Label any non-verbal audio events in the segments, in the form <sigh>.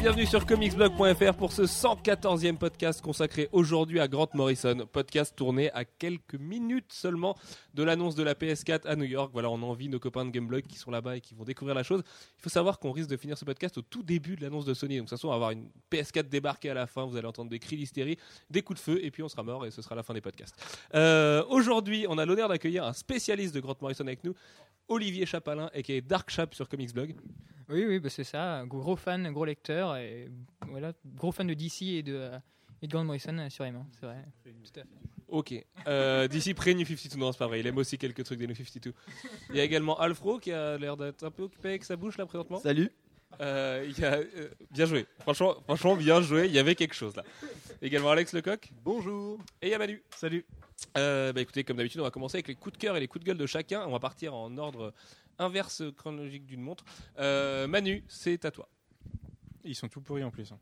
bienvenue sur comicsblog.fr pour ce 114e podcast consacré aujourd'hui à Grant Morrison. Podcast tourné à quelques minutes seulement de l'annonce de la PS4 à New York. Voilà, on a envie nos copains de Gameblog qui sont là-bas et qui vont découvrir la chose. Il faut savoir qu'on risque de finir ce podcast au tout début de l'annonce de Sony. Donc, de toute façon, on va avoir une PS4 débarquée à la fin. Vous allez entendre des cris d'hystérie, des coups de feu, et puis on sera mort et ce sera la fin des podcasts. Euh, aujourd'hui, on a l'honneur d'accueillir un spécialiste de Grant Morrison avec nous, Olivier Chapalin, et qui est Dark Chap sur Comicsblog. Oui, oui, bah c'est ça. Gros fan, gros lecteur, et voilà, gros fan de DC et de, et de Grant Morrison, assurément. C'est vrai. Tout à fait. Ok. Euh, D'ici près New 52, non, c'est pas vrai. Il aime aussi quelques trucs des New 52. Il y a également Alfro qui a l'air d'être un peu occupé avec sa bouche là présentement. Salut. Euh, il y a, euh, bien joué. Franchement, franchement, bien joué. Il y avait quelque chose là. Également Alex Lecoq. Bonjour. Et il y a Manu. Salut. Euh, bah écoutez, comme d'habitude, on va commencer avec les coups de cœur et les coups de gueule de chacun. On va partir en ordre inverse chronologique d'une montre. Euh, Manu, c'est à toi. Ils sont tout pourris en plus. hein.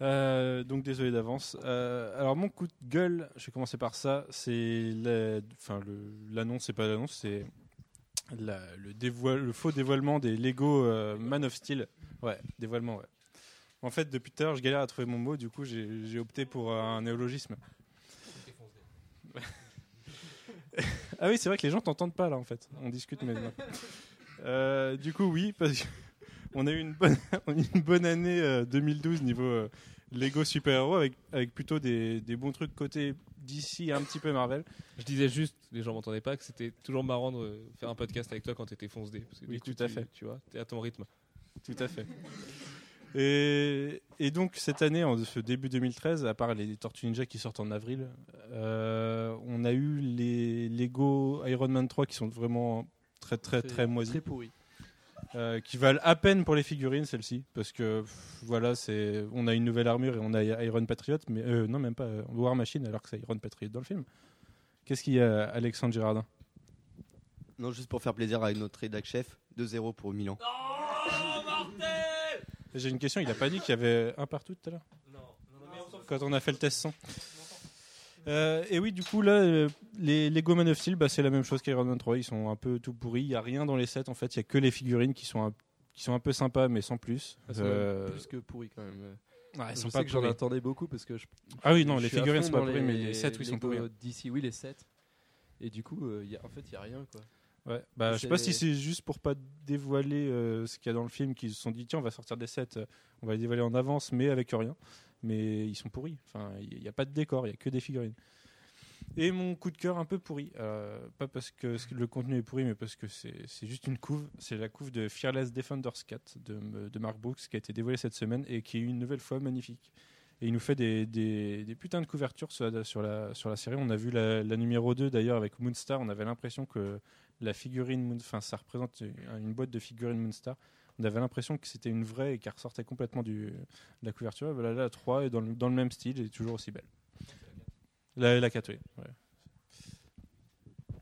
Euh, donc désolé d'avance. Euh, alors mon coup de gueule, je vais commencer par ça. C'est l'annonce, c'est pas l'annonce, c'est le, faux dévoilement des Lego Man of Steel. Ouais, dévoilement. Ouais. En fait, depuis l'heure, je galère à trouver mon mot. Du coup, j'ai opté pour un néologisme. Ah oui, c'est vrai que les gens t'entendent pas là en fait. On discute maintenant. Euh, du coup, oui, parce que on a eu une bonne, <laughs> une année euh, 2012 niveau euh, Lego super-héros avec, avec plutôt des, des bons trucs côté DC et un petit peu Marvel. Je disais juste, les gens m'entendaient pas, que c'était toujours marrant de euh, faire un podcast avec toi quand t'étais fonce D. Parce que Oui, coup, tout à tu- fait. Tu vois, t'es à ton rythme. Tout à fait. Et, et donc cette année, en ce début 2013, à part les Tortues Ninja qui sortent en avril, euh, on a eu les Lego Iron Man 3 qui sont vraiment très très très moisis. Très pourri. Euh, qui valent à peine pour les figurines celles-ci parce que pff, voilà c'est on a une nouvelle armure et on a Iron Patriot mais euh, non même pas euh, War Machine alors que c'est Iron Patriot dans le film qu'est-ce qu'il y a Alexandre Girardin? Non, juste pour faire plaisir à notre rédac chef, 2-0 pour Milan. J'ai une question il a pas dit qu'il y avait un partout tout à l'heure quand on a fait le test 100 Euh, et oui, du coup, là, euh, les Lego Man of Steel, bah, c'est la même chose qu'Iron Man 3. Ils sont un peu tout pourris. Il n'y a rien dans les sets. En fait, il n'y a que les figurines qui sont un, qui sont un peu sympas, mais sans plus. Ah, Euh, plus que pourri quand même. ils je sont sais pas que j'en pourris. attendais beaucoup parce que je. Ah oui, non, les figurines sont pas dans pourris, mais les sets, oui, sont pourris. D'ici, oui, les sets. Et du coup, euh, y a- en fait, il n'y a rien quoi. Ouais, bah, je sais pas si c'est juste pour pas dévoiler euh, ce qu'il y a dans le film qu'ils se sont dit tiens on va sortir des sets, euh, on va les dévoiler en avance mais avec rien. Mais ils sont pourris. Enfin, il n'y a pas de décor, il y a que des figurines. Et mon coup de cœur un peu pourri, euh, pas parce que le contenu est pourri, mais parce que c'est c'est juste une couve. C'est la couve de Fearless Defenders 4 de, de Mark Brooks qui a été dévoilée cette semaine et qui est une nouvelle fois magnifique. Et il nous fait des, des, des putains de couvertures sur la, sur la, sur la série. On a vu la, la numéro 2 d'ailleurs avec Moonstar. On avait l'impression que la figurine, Moon- enfin ça représente une, une boîte de figurines Moonstar. On avait l'impression que c'était une vraie et qu'elle ressortait complètement du, de la couverture. Voilà, là, la 3 est dans le, dans le même style et toujours aussi belle. La, la 4, oui.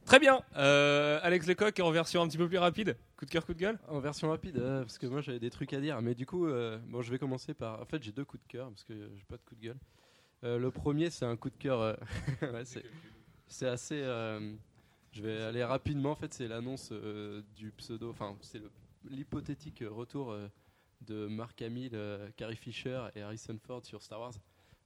Très bien. Euh, Alex Lecoq en version un petit peu plus rapide. Coup de cœur, coup de gueule? En version rapide, euh, parce que moi j'avais des trucs à dire. Mais du coup, euh, bon, je vais commencer par. En fait, j'ai deux coups de cœur parce que j'ai pas de coup de gueule. Euh, le premier, c'est un coup de cœur. euh, <laughs> c'est assez. Je vais aller rapidement. En fait, c'est l'annonce euh, du pseudo. Enfin, c'est l'hypothétique retour euh, de Mark Hamill, euh, Carrie Fisher et Harrison Ford sur Star Wars.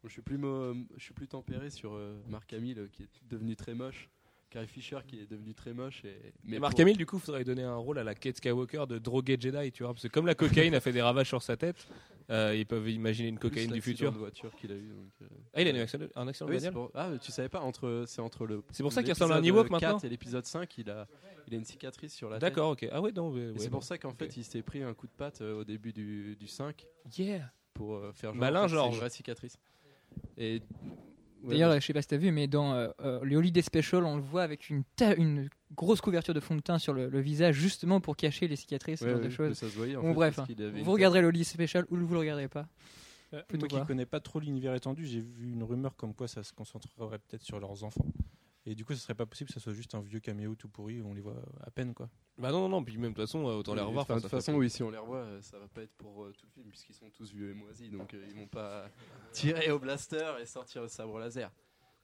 Je suis plus je suis plus tempéré sur Mark Hamill qui est devenu très moche. Carrie Fisher qui est devenu très moche et Mais pour- Hamill, du coup, il faudrait lui donner un rôle à la Kate Skywalker de drogué Jedi, tu vois. Parce que comme la cocaïne a fait des ravages sur sa tête, euh, ils peuvent imaginer une cocaïne du futur. de voiture qu'il a eu. donc, euh, Ah, il a eu un accident, un accident de oui, bagnole pour- Ah, tu savais pas entre c'est entre le. C'est pour ça qu'il ressemble à un Ewok 4 maintenant et l'épisode 5, il a il a une cicatrice sur la tête. D'accord, ok. Ah ouais, non. ouais, c'est pour ça qu'en fait, il s'est pris un coup de patte euh, au début du, du 5 Yeah. pour faire genre, Malin Georges. une vraie cicatrice. Et D'ailleurs, je sais pas si t'as vu, mais dans euh, euh, le Holiday Special, on le voit avec une, ta- une grosse couverture de fond de teint sur le, le visage, justement pour cacher les cicatrices, ce ouais, genre ouais, de choses. ça se voyait. en Bon, fait, bref, Vous regarderez le Holiday Special ou vous le regarderez pas. Euh, Plutôt Moi qui pas. connais pas trop l'univers étendu, j'ai vu une rumeur comme quoi ça se concentrerait peut-être sur leurs enfants. Et du coup, ce serait pas possible que ça soit juste un vieux caméo tout pourri où on les voit à peine quoi. Bah non, non, non. Puis même de toute façon, euh, autant les revoir. de toute façon, oui, si on les revoit, euh, ça va pas être pour euh, tout le film puisqu'ils sont tous vieux et moisis, donc euh, ils vont pas <laughs> tirer au blaster et sortir le sabre laser.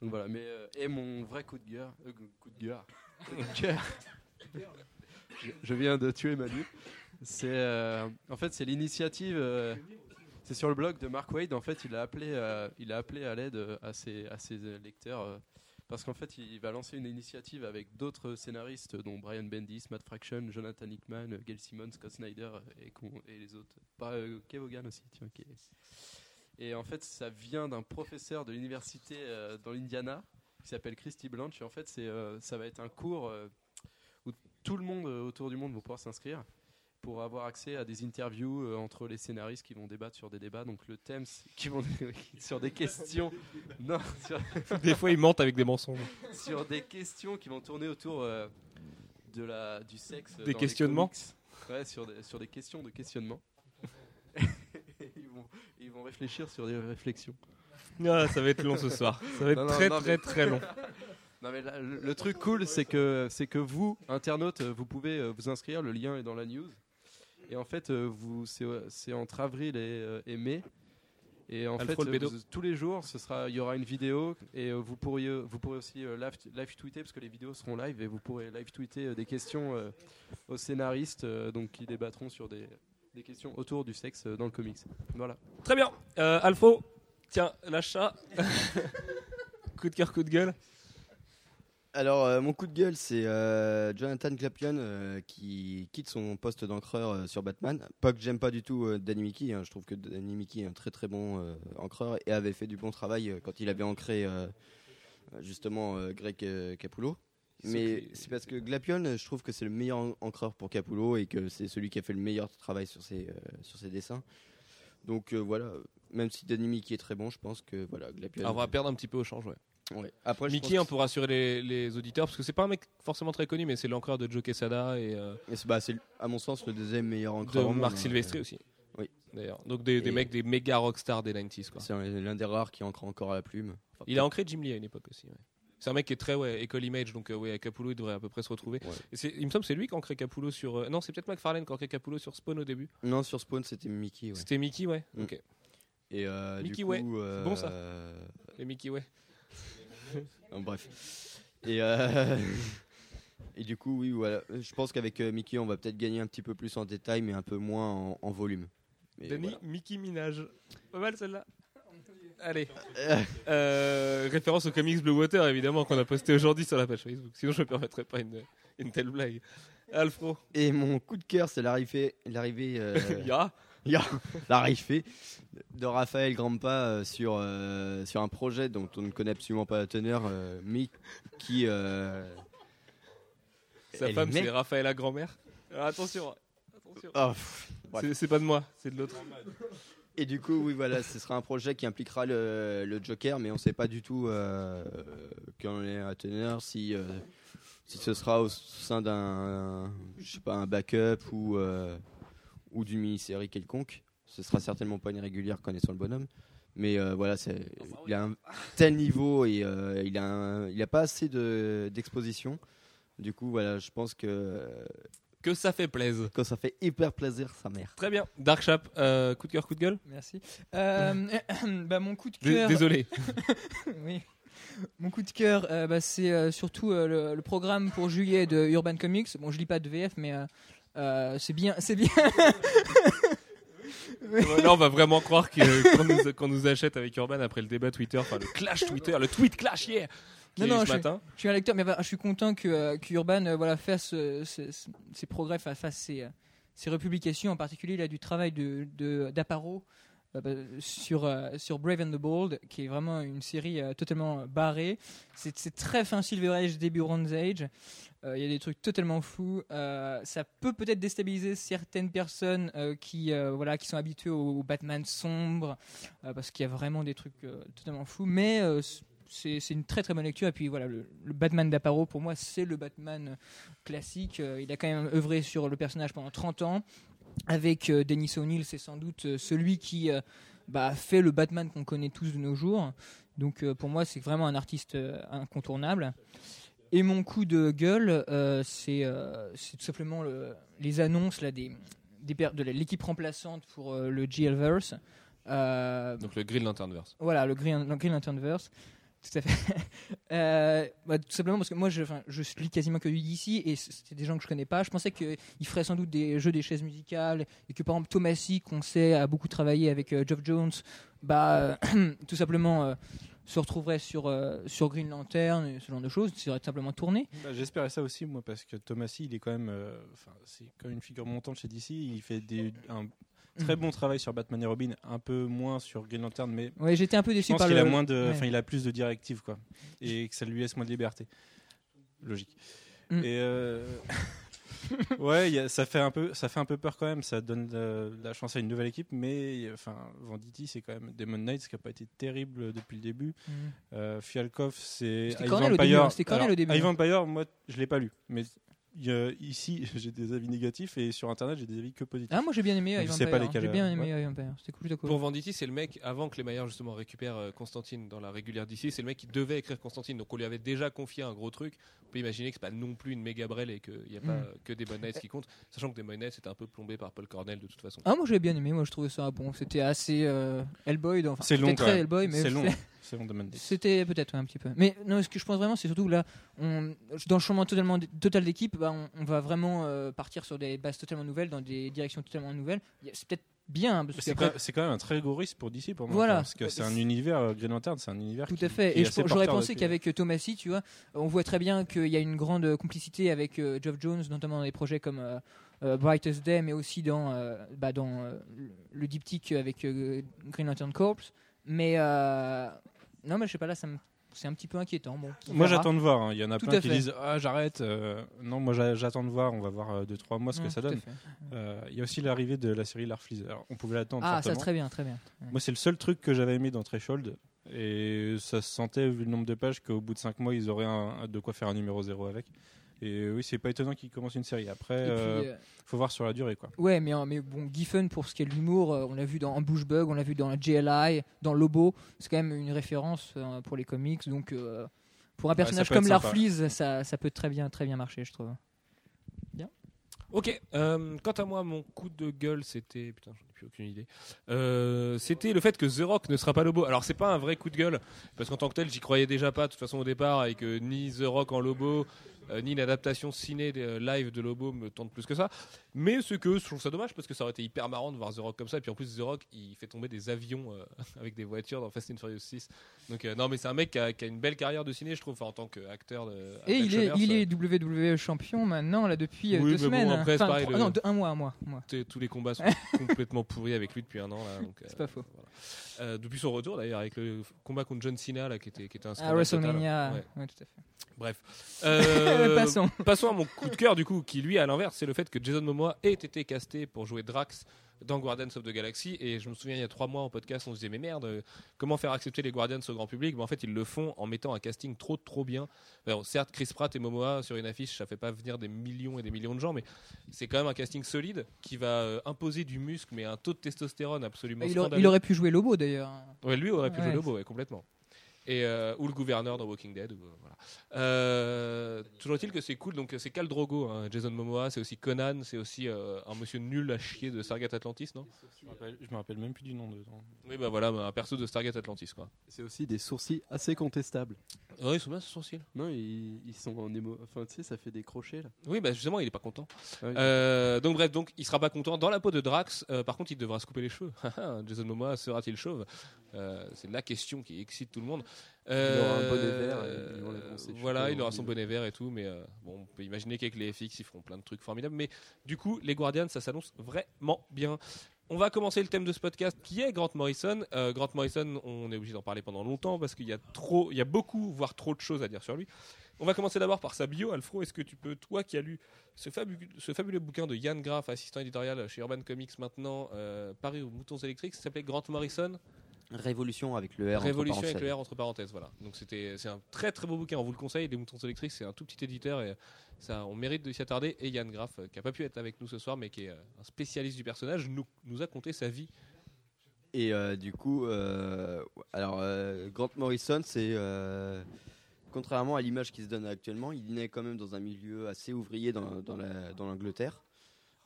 Donc voilà, mais euh, et mon vrai coup de gueule, euh, coup de gueule, <laughs> coup de cœur. je, je viens de tuer Manu. C'est euh, en fait c'est l'initiative. euh, c'est sur le blog de Mark Wade. En fait, il a appelé, euh, il a appelé à l'aide à ses, à ses lecteurs euh, parce qu'en fait, il va lancer une initiative avec d'autres scénaristes, dont Brian Bendis, Matt Fraction, Jonathan Hickman, Gail Simmons, Scott Snyder et, les autres. Pas euh, Hogan aussi, tiens. Et en fait, ça vient d'un professeur de l'université euh, dans l'Indiana qui s'appelle Christy Blanche. Et en fait, euh, ça va être un cours euh, où tout le monde autour du monde va pouvoir s'inscrire pour avoir accès à des interviews euh, entre les scénaristes qui vont débattre sur des débats. Donc le thème, qui vont <laughs> sur des questions, <laughs> non, sur, <laughs> Des fois, ils mentent avec des mensonges. sur des questions qui vont tourner autour euh, de la du sexe. Des dans questionnements. Ouais, sur des, sur des questions de questionnement. ils, vont, ils vont réfléchir sur des réflexions. Ah, ça va être long ce soir. Ça va être Non, très non, très mais- très long. Non mais là, le, le truc cool, c'est que c'est que vous, internautes, vous pouvez euh, vous inscrire. Le lien est dans la news. Et en fait, euh, vous, c'est, euh, c'est entre avril et, euh, et mai. Et en Alfred fait, vous- tous les jours, ce sera, il y aura une vidéo et euh, vous pourriez, vous pourrez aussi euh, live, live tweeter parce que les vidéos seront live et vous pourrez live tweeter euh, des questions aux scénaristes, donc qui débattront sur des, des questions autour du sexe dans le comics. Voilà. Très bien. Alpho, tiens, l'achat. <laughs> coup de cœur, coup de gueule. Alors, euh, mon coup de gueule, c'est euh, Jonathan Glapion euh, qui quitte son poste d'encreur sur Batman. Pas que j'aime pas du tout Danny Mickey, hein, je trouve que Danny Mickey est un très très bon encreur et avait fait du bon travail quand il avait ancré justement Greg Capullo. Mais c'est parce que Glapion, je trouve que c'est le meilleur en- encreur pour Capullo et que c'est celui qui a fait le meilleur travail sur ses, sur ses dessins. Donc voilà, même si Danny Mickey est très bon, je pense que voilà, Glapion. Alors, on va perdre un petit peu au change, ouais. Ouais. Après, Mickey, hein, pour rassurer les, les auditeurs, parce que c'est pas un mec forcément très connu, mais c'est l'encreur de Joe Quesada et euh, c'est bah, c'est, à mon sens le deuxième meilleur de encreur. monde, Marc hein. Silvestri aussi. oui. D'ailleurs. Donc des, mecs, des méga rockstars des 90s. Quoi. C'est un- l'un des rares qui ancre encore à la plume. Enfin, Il a ancré Jim Lee à une époque aussi. ouais. C'est un mec qui est très ouais, école image, donc euh, ouais, Capullo il devrait à peu près se retrouver. Ouais. Et c'est- il me semble que c'est lui qui a ancré Capullo sur. euh, non, c'est peut-être McFarlane qui a ancré Capullo sur Spawn au début. Non, sur Spawn, c'était Mickey. Ouais. C'était Mickey, ouais. Mm. Ok. Et euh, Mickey du coup, Way. bon, ça. Et Mickey, ouais. <laughs> bref. Et, euh, <laughs> et du coup, oui, voilà. Je pense qu'avec euh, Mickey, on va peut-être gagner un petit peu plus en détail, mais un peu moins en, en volume. Mais voilà. Mickey Minaj. Pas mal celle-là. Allez. Euh, <laughs> Euh, référence au comics Blue Water, évidemment, qu'on a posté aujourd'hui sur la page Facebook. Sinon, je ne me permettrais pas une, une telle blague. Alfro. Et mon coup de cœur, c'est l'arrivée, l'arrivée, euh, Ya, <laughs> l'arrivée de Raphaël Grampa euh, sur, euh, sur un projet dont on ne connaît absolument pas la teneur, euh, mais qui. euh, Sa femme, c'est Raphaël, la grand-mère. Alors, attention. attention. Oh, pff, bref. C'est- pas de moi, c'est de l'autre. Et du coup, oui, voilà, ce sera un projet qui impliquera le, le Joker, mais on ne sait pas du tout euh, quand est à teneur, si, euh, si ce sera au sein d'un, je sais pas, un backup ou, euh, ou d'une mini-série quelconque. Ce sera certainement pas une régulière connaissant le bonhomme. Mais euh, voilà, c'est, il a un tel niveau et euh, il a, un- il a pas assez de, d'exposition. Du coup, voilà, je pense que, Que ça fait plaisir. que ça fait hyper plaisir sa mère. Très bien. Dark Chap, euh, coup de cœur, coup de gueule? Merci. Euh, <coughs> bah, mon coup de cœur. Désolé. <laughs> oui. Mon coup de cœur, euh, bah, c'est euh, surtout euh, le, le programme pour juillet de Urban Comics. Bon, je lis pas de VF, mais euh, c'est bien, c'est bien. Là, on va vraiment croire qu'on nous, qu'on nous achète avec Urban après le débat Twitter, enfin le clash Twitter, le tweet clash hier qui Non, non, ce je- matin. Je suis un lecteur, mais je suis content que, euh, que Urban euh, voilà, fasse ses progrès, fa- fasse ses, ses republications. En particulier, il a du travail de, de- bah, sur, euh, sur Brave and the Bold, qui est vraiment une série euh, totalement barrée. C'est, très fin Silver Age, début Bronze Age. Euh, Il y a des trucs totalement fous. Euh, ça peut peut-être déstabiliser certaines personnes euh, qui, euh, voilà, qui sont habituées au, au Batman sombre, euh, parce qu'il y a vraiment des trucs euh, totalement fous. Mais euh, c'est une très très bonne lecture. Et puis voilà, le, le Batman d'Aparo, pour moi, c'est le Batman classique. Euh, il a quand même œuvré sur le personnage pendant 30 ans. Avec euh, Dennis O'Neill, c'est sans doute euh, celui qui euh, bah, fait le Batman qu'on connaît tous de nos jours. Donc pour moi, c'est vraiment un artiste incontournable. Et mon coup de gueule, euh, c'est euh, tout simplement le- les annonces là, des, des per- de l'équipe remplaçante pour euh, le GLverse. Donc le Green Lanternverse. voilà, le Green, le Green Lanternverse. <laughs> Euh, bah, tout simplement parce que moi, je, lis quasiment que DC et c'était des gens que je connais pas. Je pensais qu'ils feraient sans doute des jeux des chaises musicales et que par exemple Thomasy, qu'on sait a beaucoup travaillé avec euh, Geoff Jones, bah, <clears throat> tout simplement euh, se retrouverait sur, euh, sur Green Lantern et ce genre de choses. Ça serait simplement tourné. Bah, J'espérais ça aussi, moi, parce que Thomasy, il est quand même. c'est quand même une figure montante chez DC. Il fait des, un très Mhm. bon travail sur Batman et Robin, un peu moins sur Green Lantern, mais Ouais, j'étais un peu je déçu pense par qu'il le. a moins de, ouais. il a plus de directives, quoi, et que ça lui laisse moins de liberté. Logique. Mm. Et euh, <laughs> ouais, il y a- ça fait un peu, ça fait un peu peur quand même. Ça donne la chance à une nouvelle équipe, mais enfin, Venditti, c'est quand même Demon Knights qui a pas été terrible depuis le début. Mhm. Euh, Fialkov, c'est C'était Cornell au Vampire. début, hein, Alors, au début, hein. Vampire, moi, je l'ai pas lu, mais il y a- ici, <laughs> j'ai des avis négatifs et sur internet, j'ai des avis que positifs. Ah, moi j'ai bien aimé Ivan hein. J'ai bien euh, aimé ouais. Ivan. C'était cool, cool. Pour Venditti, c'est le mec, avant que les Maillard justement récupèrent euh, Constantine dans la régulière d'ici, c'est le mec qui devait écrire Constantine. Donc on lui avait déjà confié un gros truc. On peut imaginer que c'est pas non plus une méga brelle et qu'il n'y a pas Mm. euh, que des Demon Knights qui comptent. Sachant que Demon Knights était un peu plombé par Paul Cornell de toute façon. Ah, moi j'ai bien aimé, moi je trouvais ça bon. C'était assez euh, Hellboy. Enfin, C'est long, c'était très. Hellboy, mais C'est long, <laughs> c'était- peut-être ouais, un petit peu. Mais non, ce que je pense vraiment, c'est surtout là, on, dans le changement totalement total d'équipe, bah, on, on va vraiment euh, partir sur des bases totalement nouvelles, dans des directions totalement nouvelles. C'est peut-être bien, parce C'est quand, même un très gros risque pour DC pour moi. Voilà. Parce que c'est un univers, euh, Green Lantern, c'est un univers Tout qui- à fait. qui Et j'aurais pensé qu'avec euh, Thomasy, tu vois, on voit très bien qu'il y a une grande complicité avec euh, Geoff Jones, notamment dans des projets comme euh, Brightest Day, mais aussi dans, bah, dans le diptyque avec Green Lantern Corps. Mais non, mais je sais pas, là, ça me- c'est un petit peu inquiétant. Bon, Moi j'attends de voir. hein. Il y en a Tout plein qui fait. disent Ah, j'arrête. euh, non, moi j'a- j'attends de voir. On va voir 2-3 mois ce que ça donne. Euh, Il y a aussi l'arrivée de la série Larfleeze. On pouvait l'attendre. Ah, ça certainement. très bien, très bien. Moi, c'est le seul truc que j'avais aimé dans Threshold. Et ça se sentait, vu le nombre de pages, qu'au bout de 5 mois, ils auraient un- de quoi faire un numéro 0 avec. Et oui, c'est pas étonnant qu'ils commencent une série. Après, puis, euh, euh, faut voir sur la durée. quoi. Ouais, mais, mais bon, Giffen, pour ce qui est de l'humour, euh, on l'a vu dans Ambushbug, on l'a vu dans la JLI, dans Lobo. C'est quand même une référence euh, pour les comics. Donc, euh, pour un personnage comme. Larfleeze, ça, ça peut très bien, très bien marcher, je trouve. Ok, euh, quant à moi, mon coup de gueule, c'était. Putain, j'en ai plus aucune idée. Euh, c'était le fait que The Rock ne sera pas Lobo. Alors, c'est pas un vrai coup de gueule, parce qu'en tant que tel, j'y croyais déjà pas, de toute façon, au départ, et que ni The Rock en Lobo, euh, ni une adaptation ciné euh, live de Lobo me tente plus que ça. Mais ce que je trouve ça dommage, parce que ça aurait été hyper marrant de voir The Rock comme ça, et puis en plus, The Rock, il fait tomber des avions euh, <laughs> avec des voitures dans Fast and Furious 6. Donc, non, mais c'est un mec qui a, qui a une belle carrière de ciné, je trouve, enfin, en tant qu'acteur. de- Et il est, il est WWE champion maintenant, là, depuis Oui, deux mais bon, semaines. après, Enfin, pareil, trois- le- non, un mois, un mois. un mois. Tous les combats sont <laughs> complètement pourris avec lui depuis un an. Là, <laughs> donc, euh, C'est pas faux. voilà. Euh, depuis son retour d'ailleurs, avec le combat contre John Cena là, qui, était, qui était un À scandale WrestleMania. total. Ouais, ouais, tout à fait. Bref. <laughs> Euh, Passons. passons à mon coup de cœur du coup, qui lui à l'inverse, c'est le fait que Jason Momoa ait été casté pour jouer Drax dans Guardians of the Galaxy. Et je me souviens il y a trois mois en podcast, on se disait mais merde, comment faire accepter les Guardians au grand public? Mais en fait ils le font en mettant un casting trop trop bien. Alors, certes Chris Pratt et Momoa sur une affiche, ça fait pas venir des millions et des millions de gens, mais c'est quand même un casting solide qui va euh, imposer du muscle, mais un taux de testostérone absolument Il, scandaleux. il aurait pu jouer Lobo d'ailleurs. Ouais, lui aurait pu jouer. Lobo, ouais, complètement. Et, euh, ou le gouverneur dans Walking Dead. ou, euh, voilà. Euh, toujours est-il que c'est cool. Donc c'est Khal Drogo, hein, Jason Momoa, c'est aussi Conan, c'est aussi euh, un monsieur nul à chier de Stargate Atlantis, non? Je me rappelle, je me rappelle même plus du nom dedans. Oui, bah voilà, un perso de Stargate Atlantis, quoi. C'est aussi des sourcils assez contestables. Oui, ils sont bien ce sourcil. Non, ils, ils sont en émo. Enfin, tu sais, ça fait des crochets là. Oui, bah justement, il est pas content. Ah oui. Euh, donc bref, donc il sera pas content dans la peau de Drax. Euh, par contre, il devra se couper les cheveux. <laughs> Jason Momoa sera-t-il chauve? Euh, C'est la question qui excite tout le monde. Euh, Il aura un bonnet vert et ils vont l'enfoncer, je sais Voilà, il aura son bonnet vert et tout, mais euh, bon, on peut imaginer qu'avec les FX, ils feront plein de trucs formidables. Mais du coup, les Guardians, ça s'annonce vraiment bien. On va commencer le thème de ce podcast qui est Grant Morrison. Euh, Grant Morrison, on est obligé d'en parler pendant longtemps parce qu'il y a trop, il y a beaucoup, voire trop de choses à dire sur lui. On va commencer d'abord par sa bio. Alfro, est-ce que tu peux, toi qui as lu ce, fabu- ce fabuleux bouquin de Yann Graff, assistant éditorial chez Urban Comics maintenant, euh, paru aux Moutons électriques, ça s'appelait Grant Morrison? Révolution avec le R. entre Révolution avec parenthèses. le R entre parenthèses, voilà. Donc c'était, c'est un très très beau bouquin. On vous le conseille. Les Moutons électriques, c'est un tout petit éditeur et ça, on mérite de s'y attarder. Et Yann Graff, euh, qui a pas pu être avec nous ce soir, mais qui est euh, un spécialiste du personnage, nous, nous a conté sa vie. Et euh, du coup, euh, alors euh, Grant Morrison, c'est contrairement à l'image qui se donne actuellement, il naît quand même dans un milieu assez ouvrier dans, dans la- dans l'Angleterre.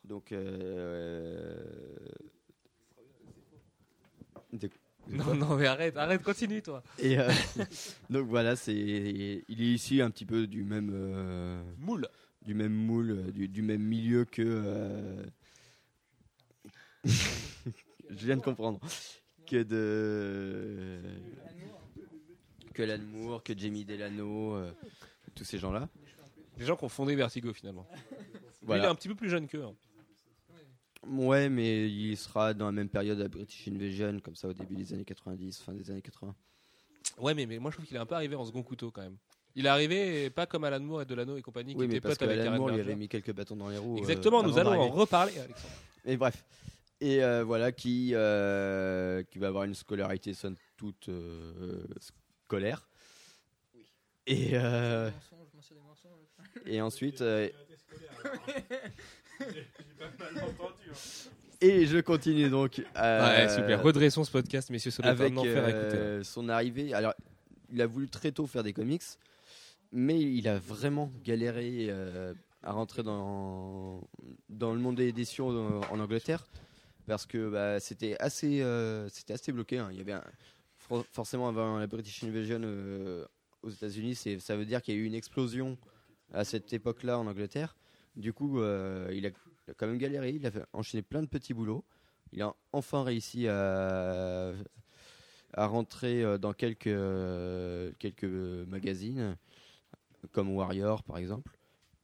Donc, Non, non, mais arrête, arrête, continue toi. Et euh, <laughs> donc voilà, c'est il est issu un petit peu du même euh, Moule. du même moule, euh, du, du même milieu que. euh, <laughs> Je viens de comprendre que de que Alan Moore, que Jamie Delano, tous ces gens-là. Les gens qui ont fondé Vertigo finalement. Lui, il est Voilà. un petit peu plus jeune qu'eux. hein. Ouais, mais il sera dans la même période à British Invasion, comme ça au début des années 90, fin des années 80. Ouais, mais, mais moi je trouve qu'il est un peu arrivé en second couteau quand même. Il est arrivé et pas comme Alan Moore et Delano et compagnie Oui, qui étaient potes avec qu'Alan Karen Moore, il avait mis quelques bâtons dans les roues. euh, Exactement, nous allons en reparler, Alexandre. Et bref. Et euh, voilà, qui, euh, qui va avoir une scolarité somme toute euh, scolaire. Et, euh, et ensuite. Euh, et je continue donc. euh, ouais, super. Redressons ce podcast, messieurs. Ça avec euh, son arrivée. Alors, il a voulu très tôt faire des comics, mais il a vraiment galéré euh, à rentrer dans, dans le monde des éditions en, en Angleterre parce que bah, c'était assez, euh, c'était assez bloqué. hein. Il y avait un- for- forcément avant la British Invasion euh, aux États-Unis, ça veut dire qu'il y a eu une explosion à cette époque-là en Angleterre. Du coup, euh, il, a, quand même galéré. Il a enchaîné plein de petits boulots. Il a enfin réussi à, rentrer euh, dans quelques, euh, quelques magazines, comme Warrior par exemple.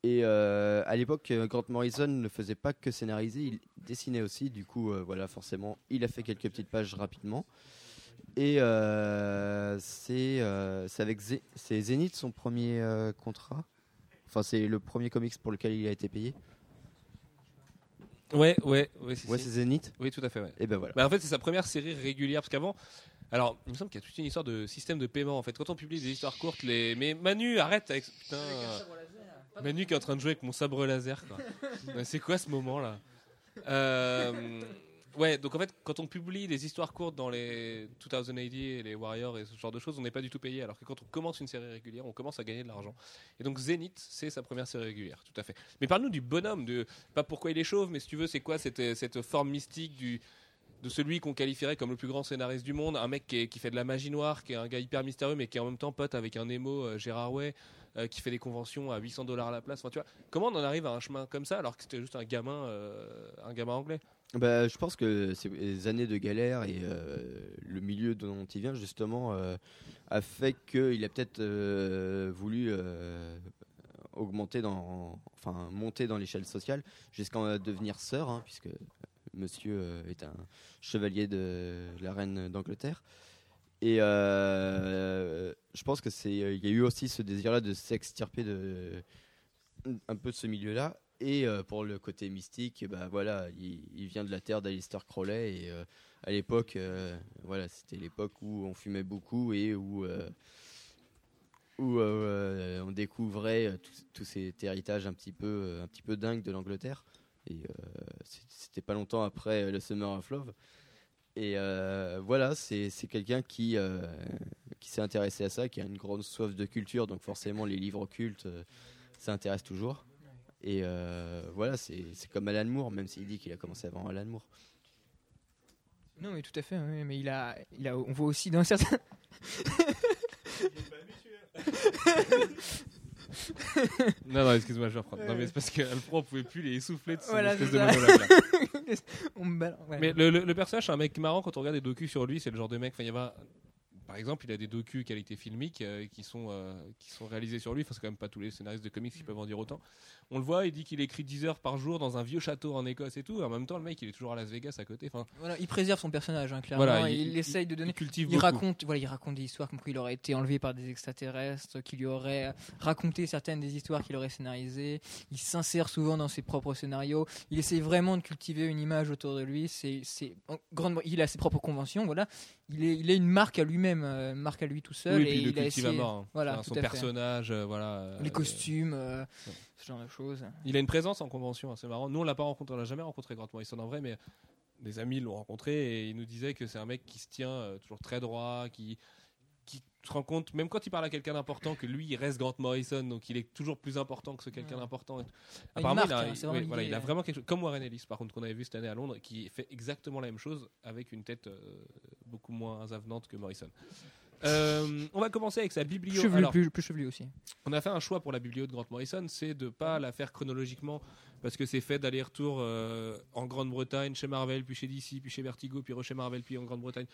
Et à l'époque, Grant Morrison ne faisait pas que scénariser, il dessinait aussi. Du coup, voilà, forcément, il a fait quelques petites pages rapidement. Et c'est avec Zé- c'est Zenith son premier contrat? Enfin, c'est le premier comics pour lequel il a été payé. Ouais, ouais, ouais, si, Ouais, si. c'est Zenith. Oui, tout à fait. Ouais. Et ben voilà. Bah, en fait, c'est sa première série régulière parce qu'avant. Alors, il me semble qu'il y a toute une histoire de système de paiement en fait. Quand on publie des histoires courtes, les. Mais Manu, arrête avec. Putain. Manu qui est en train de jouer avec mon sabre laser quoi. Ouais, <laughs> c'est quoi ce moment là Euh, Ouais, donc en fait, quand on publie des histoires courtes dans les 2080 et les Warriors et ce genre de choses, on n'est pas du tout payé. Alors que quand on commence une série régulière, on commence à gagner de l'argent. Et donc Zenith, c'est sa première série régulière, tout à fait. Mais parle-nous du bonhomme, de pas pourquoi il est chauve, mais si tu veux, c'est quoi cette, cette forme mystique du de celui qu'on qualifierait comme le plus grand scénariste du monde, un mec qui, fait de la magie noire, qui est un gars hyper mystérieux, mais qui est en même temps pote avec un émo euh, Gérard Way, euh, qui fait des conventions à 800 dollars la place. Enfin, tu vois, comment on en arrive à un chemin comme ça alors que c'était juste un gamin, euh, un gamin anglais? Bah, je pense que ces années de galère et euh, le milieu dont il vient justement euh, a fait qu'il a peut-être euh, voulu augmenter dans, enfin monter dans l'échelle sociale jusqu'à devenir sœur, hein, puisque Monsieur est un chevalier de la reine d'Angleterre. Et je pense que c'est, il y a eu aussi ce désir-là de s'extirper de un peu de ce milieu-là. Et euh, pour le côté mystique, bah voilà, il, vient de la terre d'Alistair Crowley. Et euh, à l'époque, euh, voilà, c'était l'époque où on fumait beaucoup et où on découvrait tout cet héritage un petit peu un petit peu dingue de l'Angleterre. Et c'était pas longtemps après le Summer of Love. Et voilà, c'est quelqu'un qui qui s'est intéressé à ça, qui a une grande soif de culture, donc forcément les livres occultes, ça intéresse toujours. Et euh, voilà, c'est c'est comme Alan Moore, même s'il dit qu'il a commencé avant Alan Moore. Non, mais tout à fait. oui, mais il a, il a, on voit aussi dans certains. <laughs> Non, non, excuse-moi, je vais reprendre. Non, mais c'est parce qu'Alfred pouvait plus les essouffler de son Voilà, espèce de ça. monologue. là. <laughs> on me balance. ouais. Mais le, le- le personnage, c'est un mec marrant quand on regarde des docus sur lui. C'est le genre de mec. Enfin, il y avait Par exemple, il a des docus qualité filmique euh, qui, sont, euh, qui sont réalisés sur lui. Enfin, c'est quand même pas tous les scénaristes de comics qui peuvent en dire autant. On le voit, il dit qu'il écrit 10 heures par jour dans un vieux château en Écosse et tout. Et en même temps, le mec, il est toujours à Las Vegas à côté. Enfin, Voilà, il préserve son personnage, hein, clairement. Voilà, il, il- essaye de donner. il cultive Il beaucoup. raconte, voilà, il raconte des histoires comme quoi il aurait été enlevé par des extraterrestres, qu'il lui aurait raconté certaines des histoires qu'il aurait scénarisées. Il s'insère souvent dans ses propres scénarios. Il essaye vraiment de cultiver une image autour de lui. C'est, c'est grande, il a ses propres conventions, voilà. Il est, il est une marque à lui-même, euh, une marque à lui tout seul. Oui, et puis il le il a cultive essayé- à mort. hein. voilà, Enfin, son personnage, euh, voilà. euh, les costumes, euh, ce genre de choses. Il a une présence en convention, hein, c'est marrant. Nous, on l'a pas rencontré, on l'a jamais rencontré Grant Morrison en vrai, mais des amis l'ont rencontré et ils nous disaient que c'est un mec qui se tient toujours très droit, qui qui se rend compte, même quand il parle à quelqu'un d'important, que lui, il reste Grant Morrison, donc il est toujours plus important que ce quelqu'un d'important. une Apparemment, marque, il, a, hein, oui, voilà, il a euh. vraiment quelque chose, comme Warren Ellis, par contre, qu'on avait vu cette année à Londres, qui fait exactement la même chose avec une tête euh, beaucoup moins avenante que Morrison. Euh, on va commencer avec sa biblio. Chevelu, Alors, plus, plus chevelu aussi. on a fait un choix pour la biblio de Grant Morrison, c'est de pas la faire chronologiquement parce que c'est fait d'aller-retour euh, en Grande-Bretagne, chez Marvel, puis chez DC, puis chez Vertigo, puis chez Marvel, puis en Grande-Bretagne.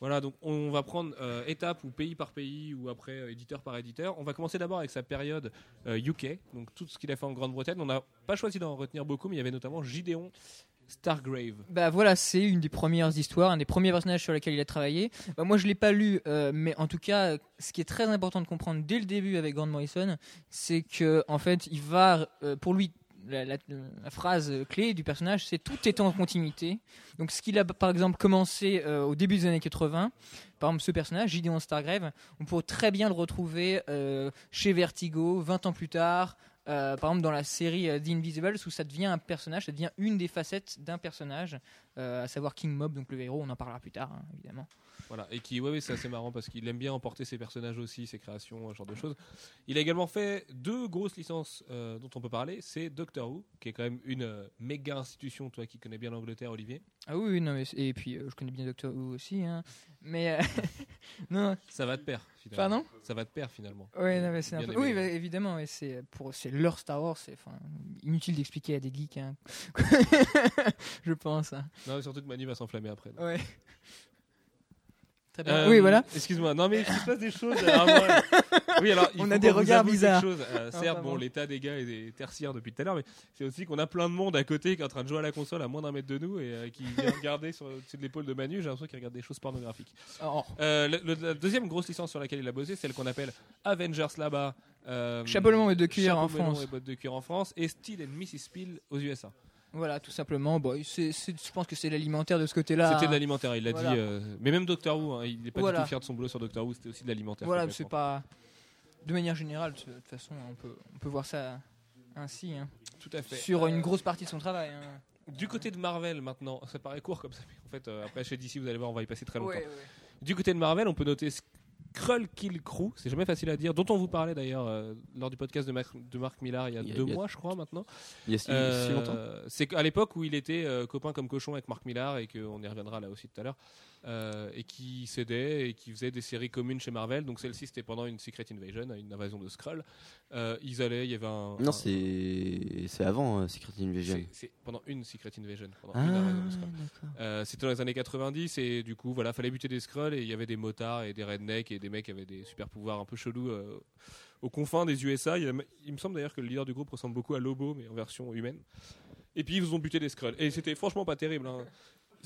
Voilà, donc on va prendre euh, étape ou pays par pays ou après euh, éditeur par éditeur. On va commencer d'abord avec sa période euh, UK, donc tout ce qu'il a fait en Grande-Bretagne. On n'a pas choisi d'en retenir beaucoup, mais il y avait notamment Gideon Stargrave. Bah voilà, c'est une des premières histoires, un des premiers personnages sur lesquels il a travaillé. Bah, moi, je l'ai pas lu, euh, mais en tout cas, euh, ce qui est très important de comprendre dès le début avec Grant Morrison, c'est que en fait, il va, euh, pour lui, la, phrase clé du personnage, c'est tout est en continuité. Donc, ce qu'il a par exemple commencé euh, au début des années 80, par exemple, ce personnage, Gideon Stargrave, on pourrait très bien le retrouver euh, chez Vertigo 20 ans plus tard. euh, par exemple, dans la série The Invisibles, où ça devient un personnage, ça devient une des facettes d'un personnage, à savoir King Mob, donc le héros, on en parlera plus tard, hein, évidemment. Voilà, et qui, ouais, ouais, c'est assez marrant parce qu'il aime bien emporter ses personnages aussi, ses créations, ce genre de choses. Il a également fait deux grosses licences euh, dont on peut parler. C'est Doctor Who, qui est quand même une euh, méga institution, toi qui connais bien l'Angleterre, Olivier. Ah oui, oui, non, mais, et puis euh, je connais bien Doctor Who aussi, hein. mais <laughs> non, Ça va de pair, finalement. pardon? Ça va de pair, finalement. Ouais, non, mais c'est un Bien peu... aimé. Oui, bah, évidemment, mais c'est pour c'est leur Star Wars, c'est inutile d'expliquer à des geeks, hein. <laughs> je pense. hein. Non, surtout que Manu va s'enflammer après. donc. Ouais. Très bien. Euh, oui, voilà. Excuse-moi, non mais il se passe des choses. euh. <laughs> Oui, alors il On faut a des regards bizarres. Euh, certes, Enfin, bon, bon. l'état des gars est tertiaire depuis tout à l'heure, mais c'est aussi qu'on a plein de monde à côté qui est en train de jouer à la console à moins d'un mètre de nous et euh, qui <laughs> vient regarder sur au-dessus de l'épaule de Manu. J'ai l'impression qu'il regarde des choses pornographiques. Oh. Euh, le- le- la deuxième grosse licence sur laquelle il a bossé, celle qu'on appelle Avengers là-bas. Euh, Chapeau melon et de cuir en France. et bottes de cuir en France et Steel and Mrs. Peel aux USA. Voilà, tout simplement. Bon, c'est- c'est- je pense que c'est l'alimentaire de ce côté-là. C'était de hein. l'alimentaire, il l'a Voilà. dit. euh, mais même Doctor Who, hein, il n'est pas Voilà. du tout fier de son boulot sur Doctor Who, c'était aussi de l'alimentaire. Voilà, c'est pas. De manière générale, de toute façon, on peut, on peut voir ça ainsi. hein. Tout à fait. Sur Euh, une grosse partie de son travail. hein. Du côté de Marvel maintenant, ça paraît court comme ça, mais en fait, euh, après chez DC, vous allez voir, on va y passer très longtemps. Ouais, ouais. Du côté de Marvel, on peut noter Skrull Kill Crew, c'est jamais facile à dire, dont on vous parlait d'ailleurs euh, lors du podcast de, Marc Millar il y a Il y a- deux il y a- mois, je crois, maintenant. Il y a si, Euh, si longtemps. C'est à l'époque où il était euh, copain comme cochon avec Marc Millar et qu'on y reviendra là aussi tout à l'heure, euh, et qui s'aidait et qui faisait des séries communes chez Marvel. Donc celle-ci c'était pendant une Secret Invasion, une invasion de Skrull. Euh, ils allaient, il y avait un. Non, un- c'est c'est avant euh, Secret Invasion. c'est- pendant une Secret Invasion. Pendant Ah, une invasion de Skrull. d'accord. C'était dans les années 90 et du coup voilà fallait buter des scrolls et il y avait des motards et des rednecks et des mecs qui avaient des super pouvoirs un peu chelous aux confins des USA. Il, me semble d'ailleurs que le leader du groupe ressemble beaucoup à Lobo mais en version humaine. Et puis ils vous ont buté des scrolls et c'était franchement pas terrible. hein.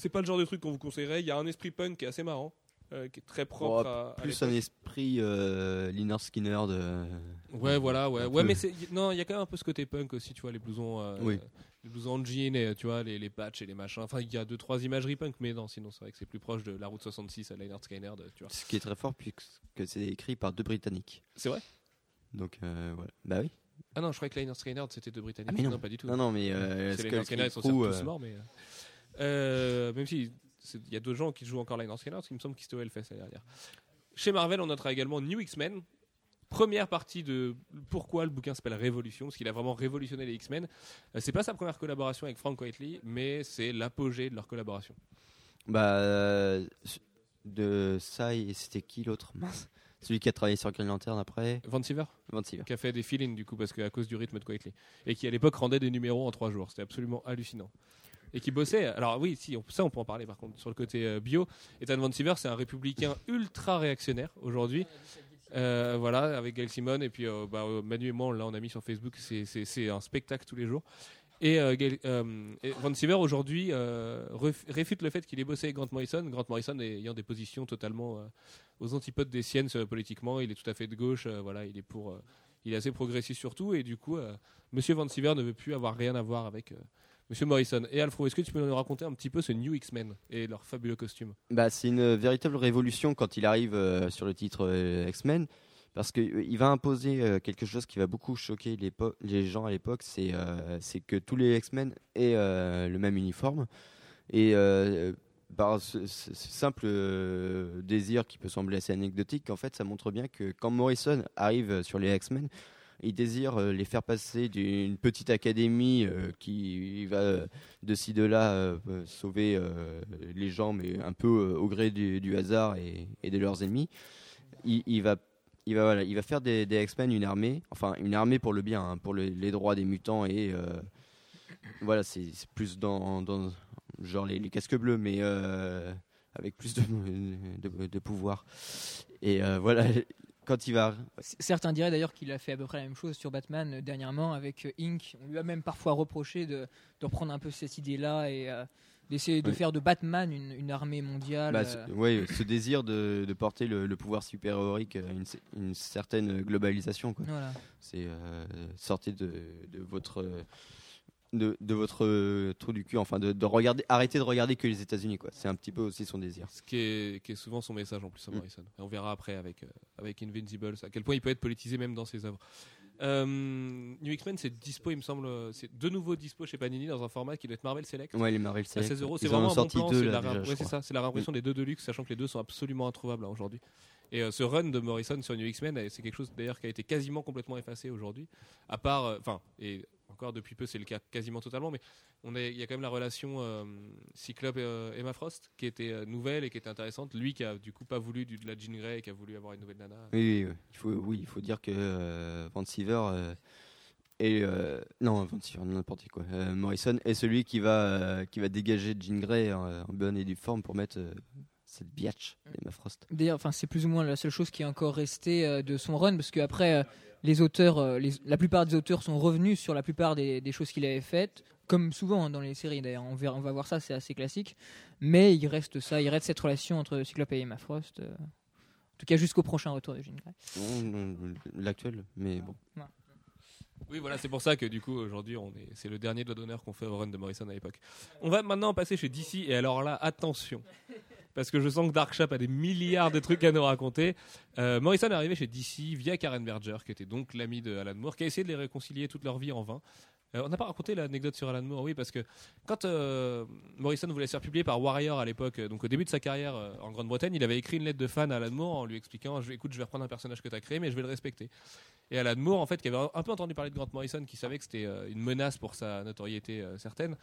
C'est pas le genre de truc qu'on vous conseillerait. Il y a un esprit punk qui est assez marrant, euh, qui est très propre Oh, à, Plus un esprit euh, Lynyrd Skinner de. Ouais, voilà, ouais, ouais, mais c'est non, il y a quand même un peu ce côté punk aussi, tu vois, les blousons, euh, Oui. les blousons en jean et tu vois les, les patchs et les machins. Enfin, il y a deux trois imageries punk, mais non, sinon c'est vrai que c'est plus proche de la route 66 à Leinart Skyner, de- tu vois. Ce qui est très fort, puisque c'est écrit par deux Britanniques. C'est vrai? Donc euh, voilà. Bah oui. Ah non, je croyais que Leinart Skyner c'était deux Britanniques. Ah, mais non. pas du tout. Non, non, mais euh, c'est Leinart Skyner, ils sont tous morts, mais euh, même si il y a deux gens qui jouent encore Leinart Skyner, parce qu'il me semble qu'ils se fait l'année dernière. Chez Marvel, on notera également New X-Men. Première partie de pourquoi le bouquin s'appelle Révolution, parce qu'il a vraiment révolutionné les X-Men. Euh, c'est pas sa première collaboration avec Frank Whiteley, mais c'est l'apogée de leur collaboration. Bah, euh, de ça, et c'était qui l'autre <laughs> Mince. Celui qui a travaillé sur Green Lantern après Van Siever, Van Siever. qui a fait des fill du coup, parce qu'à cause du rythme de Whiteley, et qui à l'époque rendait des numéros en trois jours. C'était absolument hallucinant. Et qui bossait. Alors oui, si, on- ça on peut en parler par contre. Sur le côté euh, bio, Ethan Van Siever, c'est un républicain <laughs> ultra réactionnaire aujourd'hui. Euh, voilà, avec Gail Simon et puis euh, bah, euh, Manu et moi, on l'a on a mis sur Facebook. C'est- un spectacle tous les jours. Et, Gail- et Van Siever aujourd'hui réfute le fait qu'il ait bossé avec Grant Morrison. Grant Morrison ayant des positions totalement aux antipodes des siennes politiquement. Il est tout à fait de gauche. voilà, il est pour, il est assez progressiste surtout. Et du coup, Monsieur Van Siever ne veut plus avoir rien à voir avec Monsieur Morrison. Et Alfred, est-ce que tu peux nous raconter un petit peu ce New X-Men et leurs fabuleux costumes Bah, c'est une véritable révolution quand il arrive euh, sur le titre euh, X-Men. Parce qu'il va imposer euh, quelque chose qui va beaucoup choquer les gens à l'époque, c'est euh, que tous les X-Men aient euh, le même uniforme. Et euh, par ce, simple euh, désir qui peut sembler assez anecdotique, en fait, ça montre bien que quand Morrison arrive sur les X-Men, il désire euh, les faire passer d'une petite académie euh, qui va euh, de ci de là sauver les gens, mais un peu au gré du, hasard et, de leurs ennemis. Il, va il va, voilà, il va faire des, X-Men une armée, enfin une armée pour le bien, hein, pour le- les droits des mutants et voilà, c'est plus dans, dans genre les, casques bleus, mais avec plus de, de, pouvoir. Et voilà, quand il va. Certains diraient d'ailleurs qu'il a fait à peu près la même chose sur Batman euh, dernièrement avec euh, Inc. On lui a même parfois reproché de, de reprendre un peu cette idée-là et euh, d'essayer de Oui. faire de Batman une, une armée mondiale. Bah, ce, ouais, ce désir de, de porter le, le pouvoir super-héroïque à une, une certaine globalisation. Quoi. voilà. C'est euh, sortir de, de votre. De, de votre euh, trou du cul, enfin de, de regarder, arrêter de regarder que les États-Unis, quoi. C'est un petit peu aussi son désir. Ce qui est, qui est souvent son message en plus à Mm. Morrison. Et on verra après avec, euh, avec Invincible à quel point il peut être politisé même dans ses œuvres. Euh, New X-Men, c'est dispo, il me semble, euh, c'est de nouveau dispo chez Panini dans un format qui doit être Marvel Select. Ouais, les Marvel à Select, 16 euros, c'est en vraiment un bon plan. c'est la, déjà, ouais, ça, la réimpression des deux Deluxe, sachant que les deux sont absolument introuvables hein, aujourd'hui. Et euh, ce run de Morrison sur New X-Men, euh, c'est quelque chose d'ailleurs qui a été quasiment complètement effacé aujourd'hui. À part, euh, enfin, et encore depuis peu, c'est le cas quasiment totalement, mais on est, il y a quand même la relation euh, Cyclope et euh, Emma Frost qui était euh, nouvelle et qui était intéressante. Lui qui a du coup pas voulu du, de la Jean Grey et qui a voulu avoir une nouvelle nana. Oui, oui, oui. Il faut, oui, il faut dire que euh, Van Siever euh, est, euh, non, Van Siever, n'importe quoi. Euh, Morrison est celui qui va, euh, qui va dégager Jean Grey en, en bonne et due forme pour mettre euh, cette biatch d'Emma Frost. D'ailleurs, enfin, c'est plus ou moins la seule chose qui est encore restée euh, de son run, parce qu'après, euh, les auteurs, euh, les- la plupart des auteurs sont revenus sur la plupart des, des choses qu'il avait faites, comme souvent hein, dans les séries d'ailleurs. On, va voir ça, c'est assez classique. Mais il reste ça, il reste cette relation entre Cyclope et Emma Frost. euh, en tout cas, jusqu'au prochain retour de Jean Grey. Non, L'actuel, mais bon. Oui, voilà, c'est pour ça que du coup aujourd'hui, on est, c'est le dernier de d'honneur qu'on fait au run de Morrison à l'époque. On va maintenant passer chez DC et alors là, attention, parce que je sens que Dark Shop a des milliards de trucs à nous raconter. Euh, Morrison est arrivé chez DC via Karen Berger, qui était donc l'ami de Alan Moore, qui a essayé de les réconcilier toute leur vie en vain. Euh, on n'a pas raconté l'anecdote sur Alan Moore, oui, parce que quand euh, Morrison voulait se faire publier par Warrior à l'époque, euh, donc au début de sa carrière en Grande-Bretagne, il avait écrit une lettre de fan à Alan Moore en lui expliquant écoute, je vais reprendre un personnage que tu as créé, mais je vais le respecter. Et Alan Moore, en fait, qui avait un peu entendu parler de Grant Morrison, qui savait que c'était une menace pour sa notoriété certaine,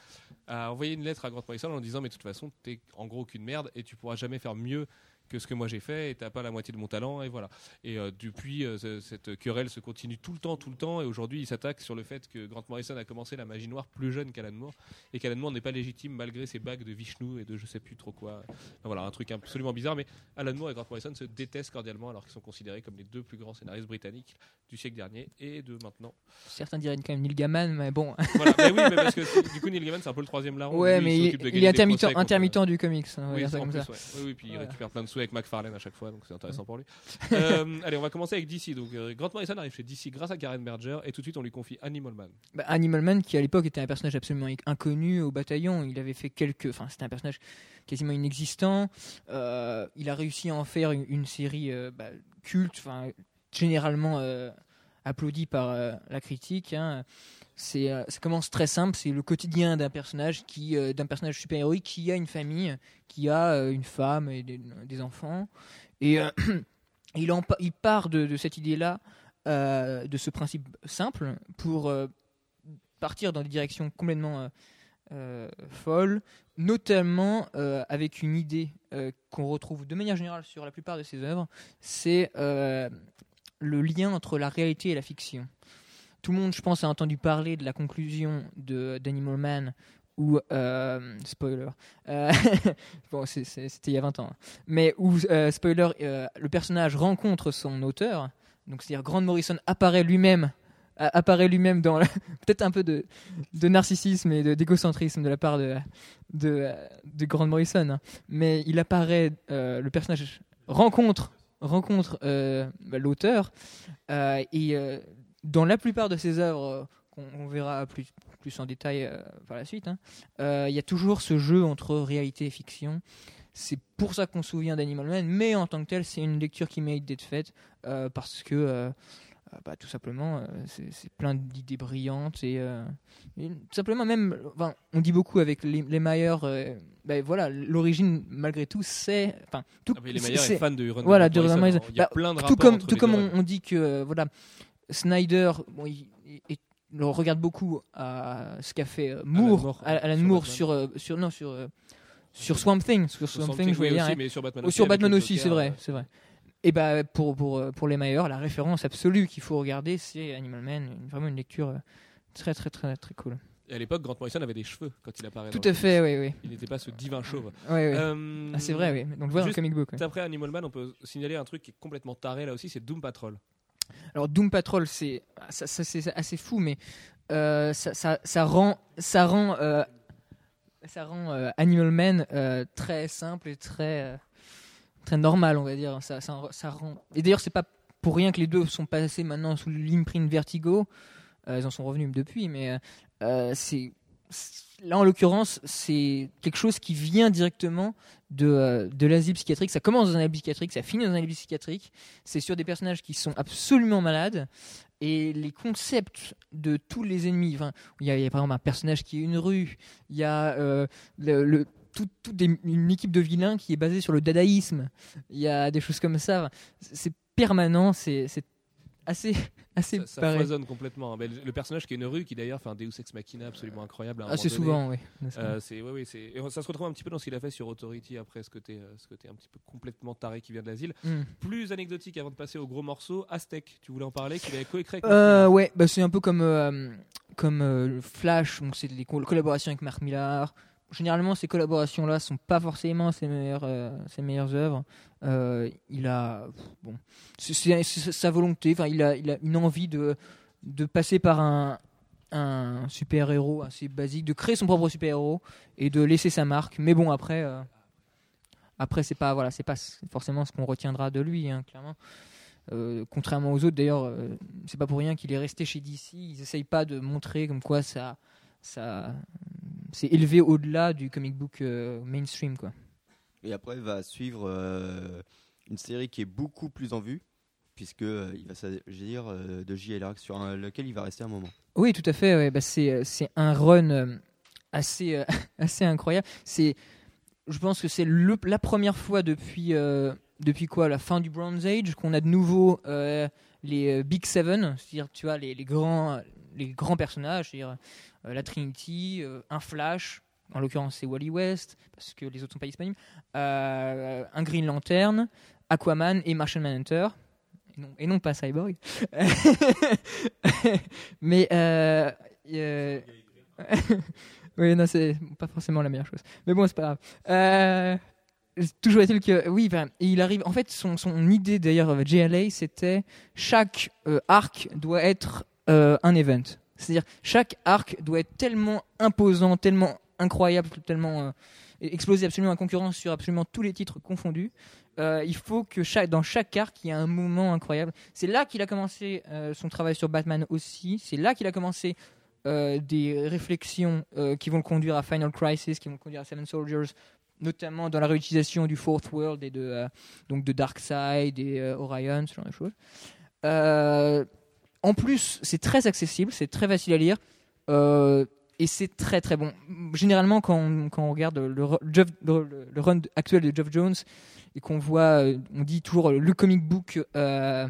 a envoyé une lettre à Grant Morrison en disant mais de toute façon, t'es en gros qu'une merde et tu pourras jamais faire mieux que ce que moi j'ai fait et t'as pas la moitié de mon talent et voilà. Et euh, depuis, euh, ce- cette querelle se continue tout le temps, tout le temps et aujourd'hui il s'attaque sur le fait que Grant Morrison a commencé la magie noire plus jeune qu'Alan Moore et qu'Alan Moore n'est pas légitime malgré ses bagues de Vishnu et de je sais plus trop quoi. Enfin, voilà, un truc absolument bizarre mais Alan Moore et Grant Morrison se détestent cordialement alors qu'ils sont considérés comme les deux plus grands scénaristes britanniques du siècle dernier et de maintenant. Certains diraient quand même Neil Gaiman, mais bon. Voilà, mais oui, mais parce que <laughs> du coup Neil Gaiman c'est un peu le troisième larron. ouais, Lui, mais il il, il est des intermittent, du comics. va Oui, ça comme plus, ça. ouais. Oui, oui, puis il récupère plein de sous avec McFarlane à chaque fois, donc c'est intéressant pour lui. <laughs> Euh, allez, on va commencer avec DC. Donc, euh, Grant Morrison arrive chez DC grâce à Karen Berger, et tout de suite on lui confie Animal Man. Bah, Animal Man, qui à l'époque était un personnage absolument inconnu au bataillon, il avait fait quelques. Enfin, c'était un personnage quasiment inexistant. Euh, il a réussi à en faire une, une série euh, bah, culte, généralement applaudie par la critique. hein. C'est, euh, ça commence très simple, c'est le quotidien d'un personnage qui, euh, d'un personnage super héroïque qui a une famille, qui a euh, une femme et des, enfants, et <clears throat> il, en, il part de, cette idée-là, de ce principe simple, pour partir dans des directions complètement folles, notamment avec une idée qu'on retrouve de manière générale sur la plupart de ses œuvres, c'est le lien entre la réalité et la fiction. Tout le monde, je pense, a entendu parler de la conclusion d'Animal Man où euh, spoiler euh, <laughs> bon c'était il y a 20 ans hein. mais où euh, spoiler le personnage rencontre son auteur donc c'est-à-dire Grant Morrison apparaît lui-même apparaît lui-même dans <laughs> peut-être un peu de, narcissisme et d'égocentrisme de la part de, de, Grant Morrison. hein. Mais il apparaît, le personnage rencontre, rencontre bah, l'auteur et dans la plupart de ses œuvres, euh, qu'on on verra plus, plus en détail euh, par la suite, hein, euh, il y a toujours ce jeu entre réalité et fiction. C'est pour ça qu'on se souvient d'Animal Man, mais en tant que tel, c'est une lecture qui mérite d'être faite parce que bah, tout simplement, euh, c'est plein d'idées brillantes et, euh, et tout simplement même, enfin, on dit beaucoup avec les, les Mayer, euh, ben voilà, l'origine malgré tout, c'est, enfin, tout, Ah, les meilleurs c'est- est fan de Run voilà, de de Morrison. Morrison. Il y a Bah, plein de tout comme tout comme on, œuvres. on dit que voilà Snyder bon, il, il- il le regarde beaucoup à ce qu'a fait euh, Moore Moore, Alan, sur Moore sur euh, sur non sur euh, sur Swamp Thing sur Swamp Thing je voulais dire aussi, hein. mais sur Batman aussi, Batman aussi c'est vrai c'est vrai et bah pour pour pour les meilleurs la référence absolue qu'il faut regarder c'est Animal Man vraiment une lecture très très très très cool Et à l'époque, Grant Morrison avait des cheveux quand il apparaît. tout à fait oui oui. Il n'était pas ce divin chauve. oui, oui. Euh, Ah, c'est vrai oui donc le juste comic book ouais. Après Animal Man, on peut signaler un truc qui est complètement taré là aussi, c'est Doom Patrol. Alors Doom Patrol, c'est assez fou, mais euh, ça, rend euh, euh, Animal Man très simple et très très normal, on va dire. Ça, rend. Et d'ailleurs, c'est pas pour rien que les deux sont passés maintenant sous l'imprint Vertigo. Ils en sont revenus depuis, mais c'est- là en l'occurrence, c'est quelque chose qui vient directement de, euh, de l'asile psychiatrique. Ça commence dans un asile psychiatrique, ça finit dans un asile psychiatrique. C'est sur des personnages qui sont absolument malades. Et les concepts de tous les ennemis, il y, a, par exemple un personnage qui est une rue, il y a euh, toute une équipe de vilains qui est basée sur le dadaïsme, il y a des choses comme ça. C'est permanent, c'est assez, assez Ça, ça foisonne complètement. hein. Mais le, le personnage qui est une rue, qui d'ailleurs fait un Deus Ex Machina absolument incroyable. à Assez donné. souvent, oui. Euh, c'est ouais, ouais, ça se retrouve un petit peu dans ce qu'il a fait sur Authority après ce côté euh, ce côté un petit peu complètement taré qui vient de l'asile. Mm. Plus anecdotique avant de passer au gros morceau, Aztec, tu voulais en parler qu'il avait coécrit Euh, ouais, bah c'est un peu comme euh, comme euh, Flash, donc c'est col- collaborations avec Mark Millar. Généralement, ces collaborations-là sont pas forcément ses meilleures euh, œuvres. Euh, il a bon, c'est- sa volonté. Enfin, il a une envie de de passer par un un super héros assez basique, de créer son propre super héros et de laisser sa marque. Mais bon, après. euh, après, c'est pas voilà, c'est pas forcément ce qu'on retiendra de lui, hein, clairement. Euh, contrairement aux autres, d'ailleurs, euh, c'est pas pour rien qu'il est resté chez DC. Ils essayent pas de montrer comme quoi ça, ça, c'est élevé au-delà du comic book euh, mainstream, quoi. Et après, va suivre euh, une série qui est beaucoup plus en vue, puisque euh, il va s'agir euh, de JLR sur un- lequel il va rester un moment. Oui, tout à fait. ouais, bah, c'est, c'est un run euh, assez, <laughs> assez incroyable. C'est, je pense que c'est la première fois depuis, depuis quoi, la fin du Bronze Age, qu'on a de nouveau les Big Seven, c'est-à-dire, tu vois, les, les grands, les grands personnages, c'est-à-dire euh, la Trinity, euh, un Flash, en l'occurrence c'est Wally West, parce que les autres sont pas disponibles, euh, un Green Lantern, Aquaman et Martian Manhunter. Et non, pas Cyborg. <laughs> Mais <laughs> oui, non, c'est pas forcément la meilleure chose. Mais bon, c'est pas grave. Toujours est-il que oui, il arrive. En fait, son, son idée d'ailleurs, JLA, c'était chaque arc doit être euh, un event. C'est-à-dire chaque arc doit être tellement imposant, tellement incroyable, tellement euh, exploser absolument la concurrence sur absolument tous les titres confondus. Euh, il faut que dans chaque arc, il y ait un moment incroyable. C'est là qu'il a commencé euh, son travail sur Batman aussi. C'est là qu'il a commencé des réflexions qui vont le conduire à Final Crisis, qui vont le conduire à Seven Soldiers, notamment dans la réutilisation du Fourth World et de, donc de Darkseid et euh, Orion, ce genre de choses. En plus, c'est très accessible, c'est très facile à lire. euh, et c'est très très bon. Généralement, quand on, quand on regarde le, run actuel de Geoff Jones et qu'on voit, euh, on dit toujours le comic book euh,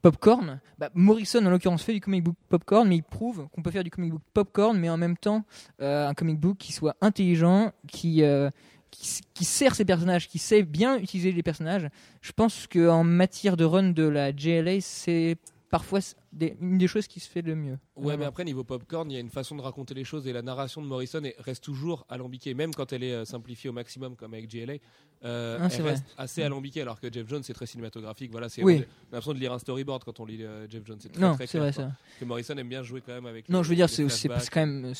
popcorn, bah, Morrison en l'occurrence fait du comic book popcorn, mais il prouve qu'on peut faire du comic book popcorn, mais en même temps un comic book qui soit intelligent, qui, qui sert ses personnages, qui sait bien utiliser les personnages. Je pense qu'en matière de run de la JLA, c'est parfois des- une des choses qui se fait le mieux. Ouais, Vraiment. mais après, niveau popcorn, il y a une façon de raconter les choses et la narration de Morrison est- reste toujours alambiquée, même quand elle est euh, simplifiée au maximum, comme avec JLA. euh, Ah, elle vrai. reste assez alambiquée, alors que Jeff Jones, c'est très cinématographique. Voilà, c'est, Oui. l'impression de lire un storyboard quand on lit euh, Jeff Jones. C'est très, non, très c'est clair, vrai ça. Que Morrison aime bien jouer quand même avec Non, les- je veux dire, c'est quand même.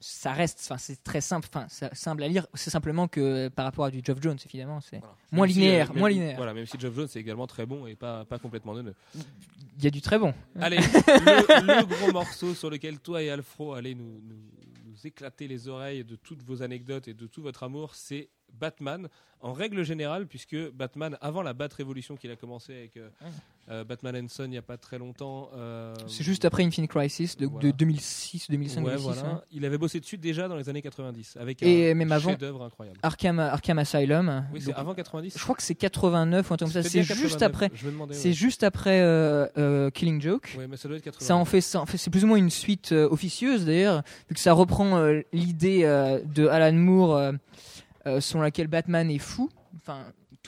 Ça reste, enfin, c'est très simple, enfin, simple à lire. C'est simplement que par rapport à du Geoff Jones, évidemment, c'est Voilà. moins si, linéaire, euh, moins linéaire. Voilà, même si Jeff Jones est également très bon et pas, pas complètement neuneux. il y a du très bon. Allez, <laughs> le, le gros morceau sur lequel toi et Alfro allez nous, nous, nous éclater les oreilles de toutes vos anecdotes et de tout votre amour, c'est Batman en règle générale, puisque Batman, avant la Bat Révolution qu'il a commencé avec euh, euh, Batman and Son il n'y a pas très longtemps. euh, C'est juste après Infinite Crisis de, Voilà. de 2006, 2005, ouais, 2006. voilà. hein. Il avait bossé dessus déjà dans les années 90 avec Et un même avant- chef-d'œuvre incroyable. Arkham, Arkham Asylum. Oui, c'est avant 90. je crois que c'est 89 ou un truc comme ça. C'est juste 89, après. Je me demandais. C'est ouais. juste après euh, euh, Killing Joke. Ouais, mais ça doit être 89. Ça en fait, ça en fait c'est plus ou moins une suite euh, officieuse d'ailleurs, vu que ça reprend euh, l'idée de Alan Moore, selon laquelle Batman est fou. Enfin,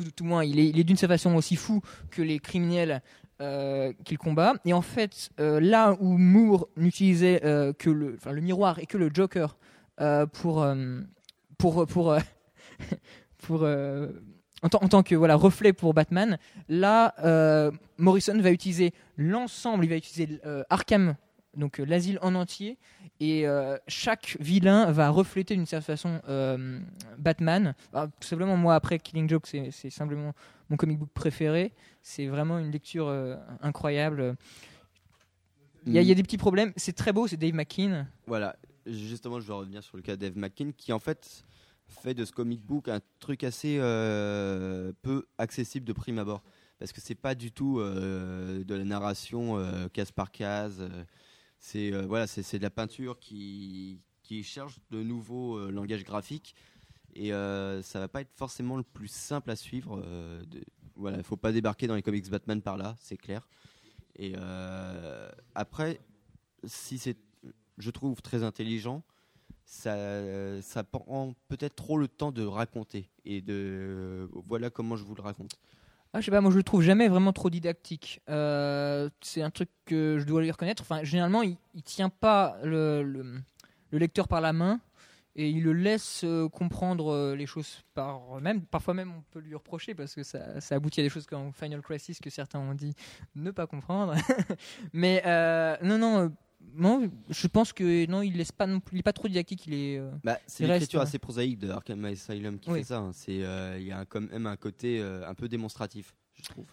tout, tout moins, il est, d'une certaine façon aussi fou que les criminels euh, qu'il combat. Et en fait, euh, là où Moore n'utilisait euh, que le, miroir et que le Joker pour, en, tant- que reflet pour Batman, là, Morrison va utiliser l'ensemble, il va utiliser Arkham, donc l'asile en entier, et euh, chaque vilain va refléter d'une certaine façon euh, Batman. Ah, tout simplement, moi, après Killing Joke, c'est simplement mon comic book préféré. C'est vraiment une lecture euh, incroyable. Il y, a- des petits problèmes. C'est très beau, c'est Dave McKean. Voilà, justement, je vais revenir sur le cas d'Eve McKean qui en fait fait de ce comic book un truc assez peu accessible de prime abord. Parce que c'est pas du tout de la narration case par case. C'est euh, voilà, c'est de la peinture qui, qui cherche de nouveaux euh, langages graphiques. Et euh, ça va pas être forcément le plus simple à suivre. euh, de- voilà, il faut pas débarquer dans les comics Batman par là, c'est clair. Et après, si c'est je trouve très intelligent, ça, ça prend peut-être trop le temps de raconter. Et de voilà comment je vous le raconte. Ah, je sais pas, moi je le trouve jamais vraiment trop didactique. Euh, c'est un truc que je dois lui reconnaître. Enfin, généralement, il, il tient pas le, le, le lecteur par la main et il le laisse euh, comprendre euh, les choses par même. Parfois même, on peut lui reprocher parce que ça, ça aboutit à des choses comme Final Crisis que certains ont dit ne pas comprendre. <laughs> Mais non, non. Euh, non, je pense que non, il laisse pas non plus, il est pas trop didactique. Il est. euh, Bah, c'est l'écriture ouais. assez prosaïque de Arkham Asylum qui Oui. fait ça. hein. C'est euh, il y a un- quand même un côté euh, un peu démonstratif, je trouve.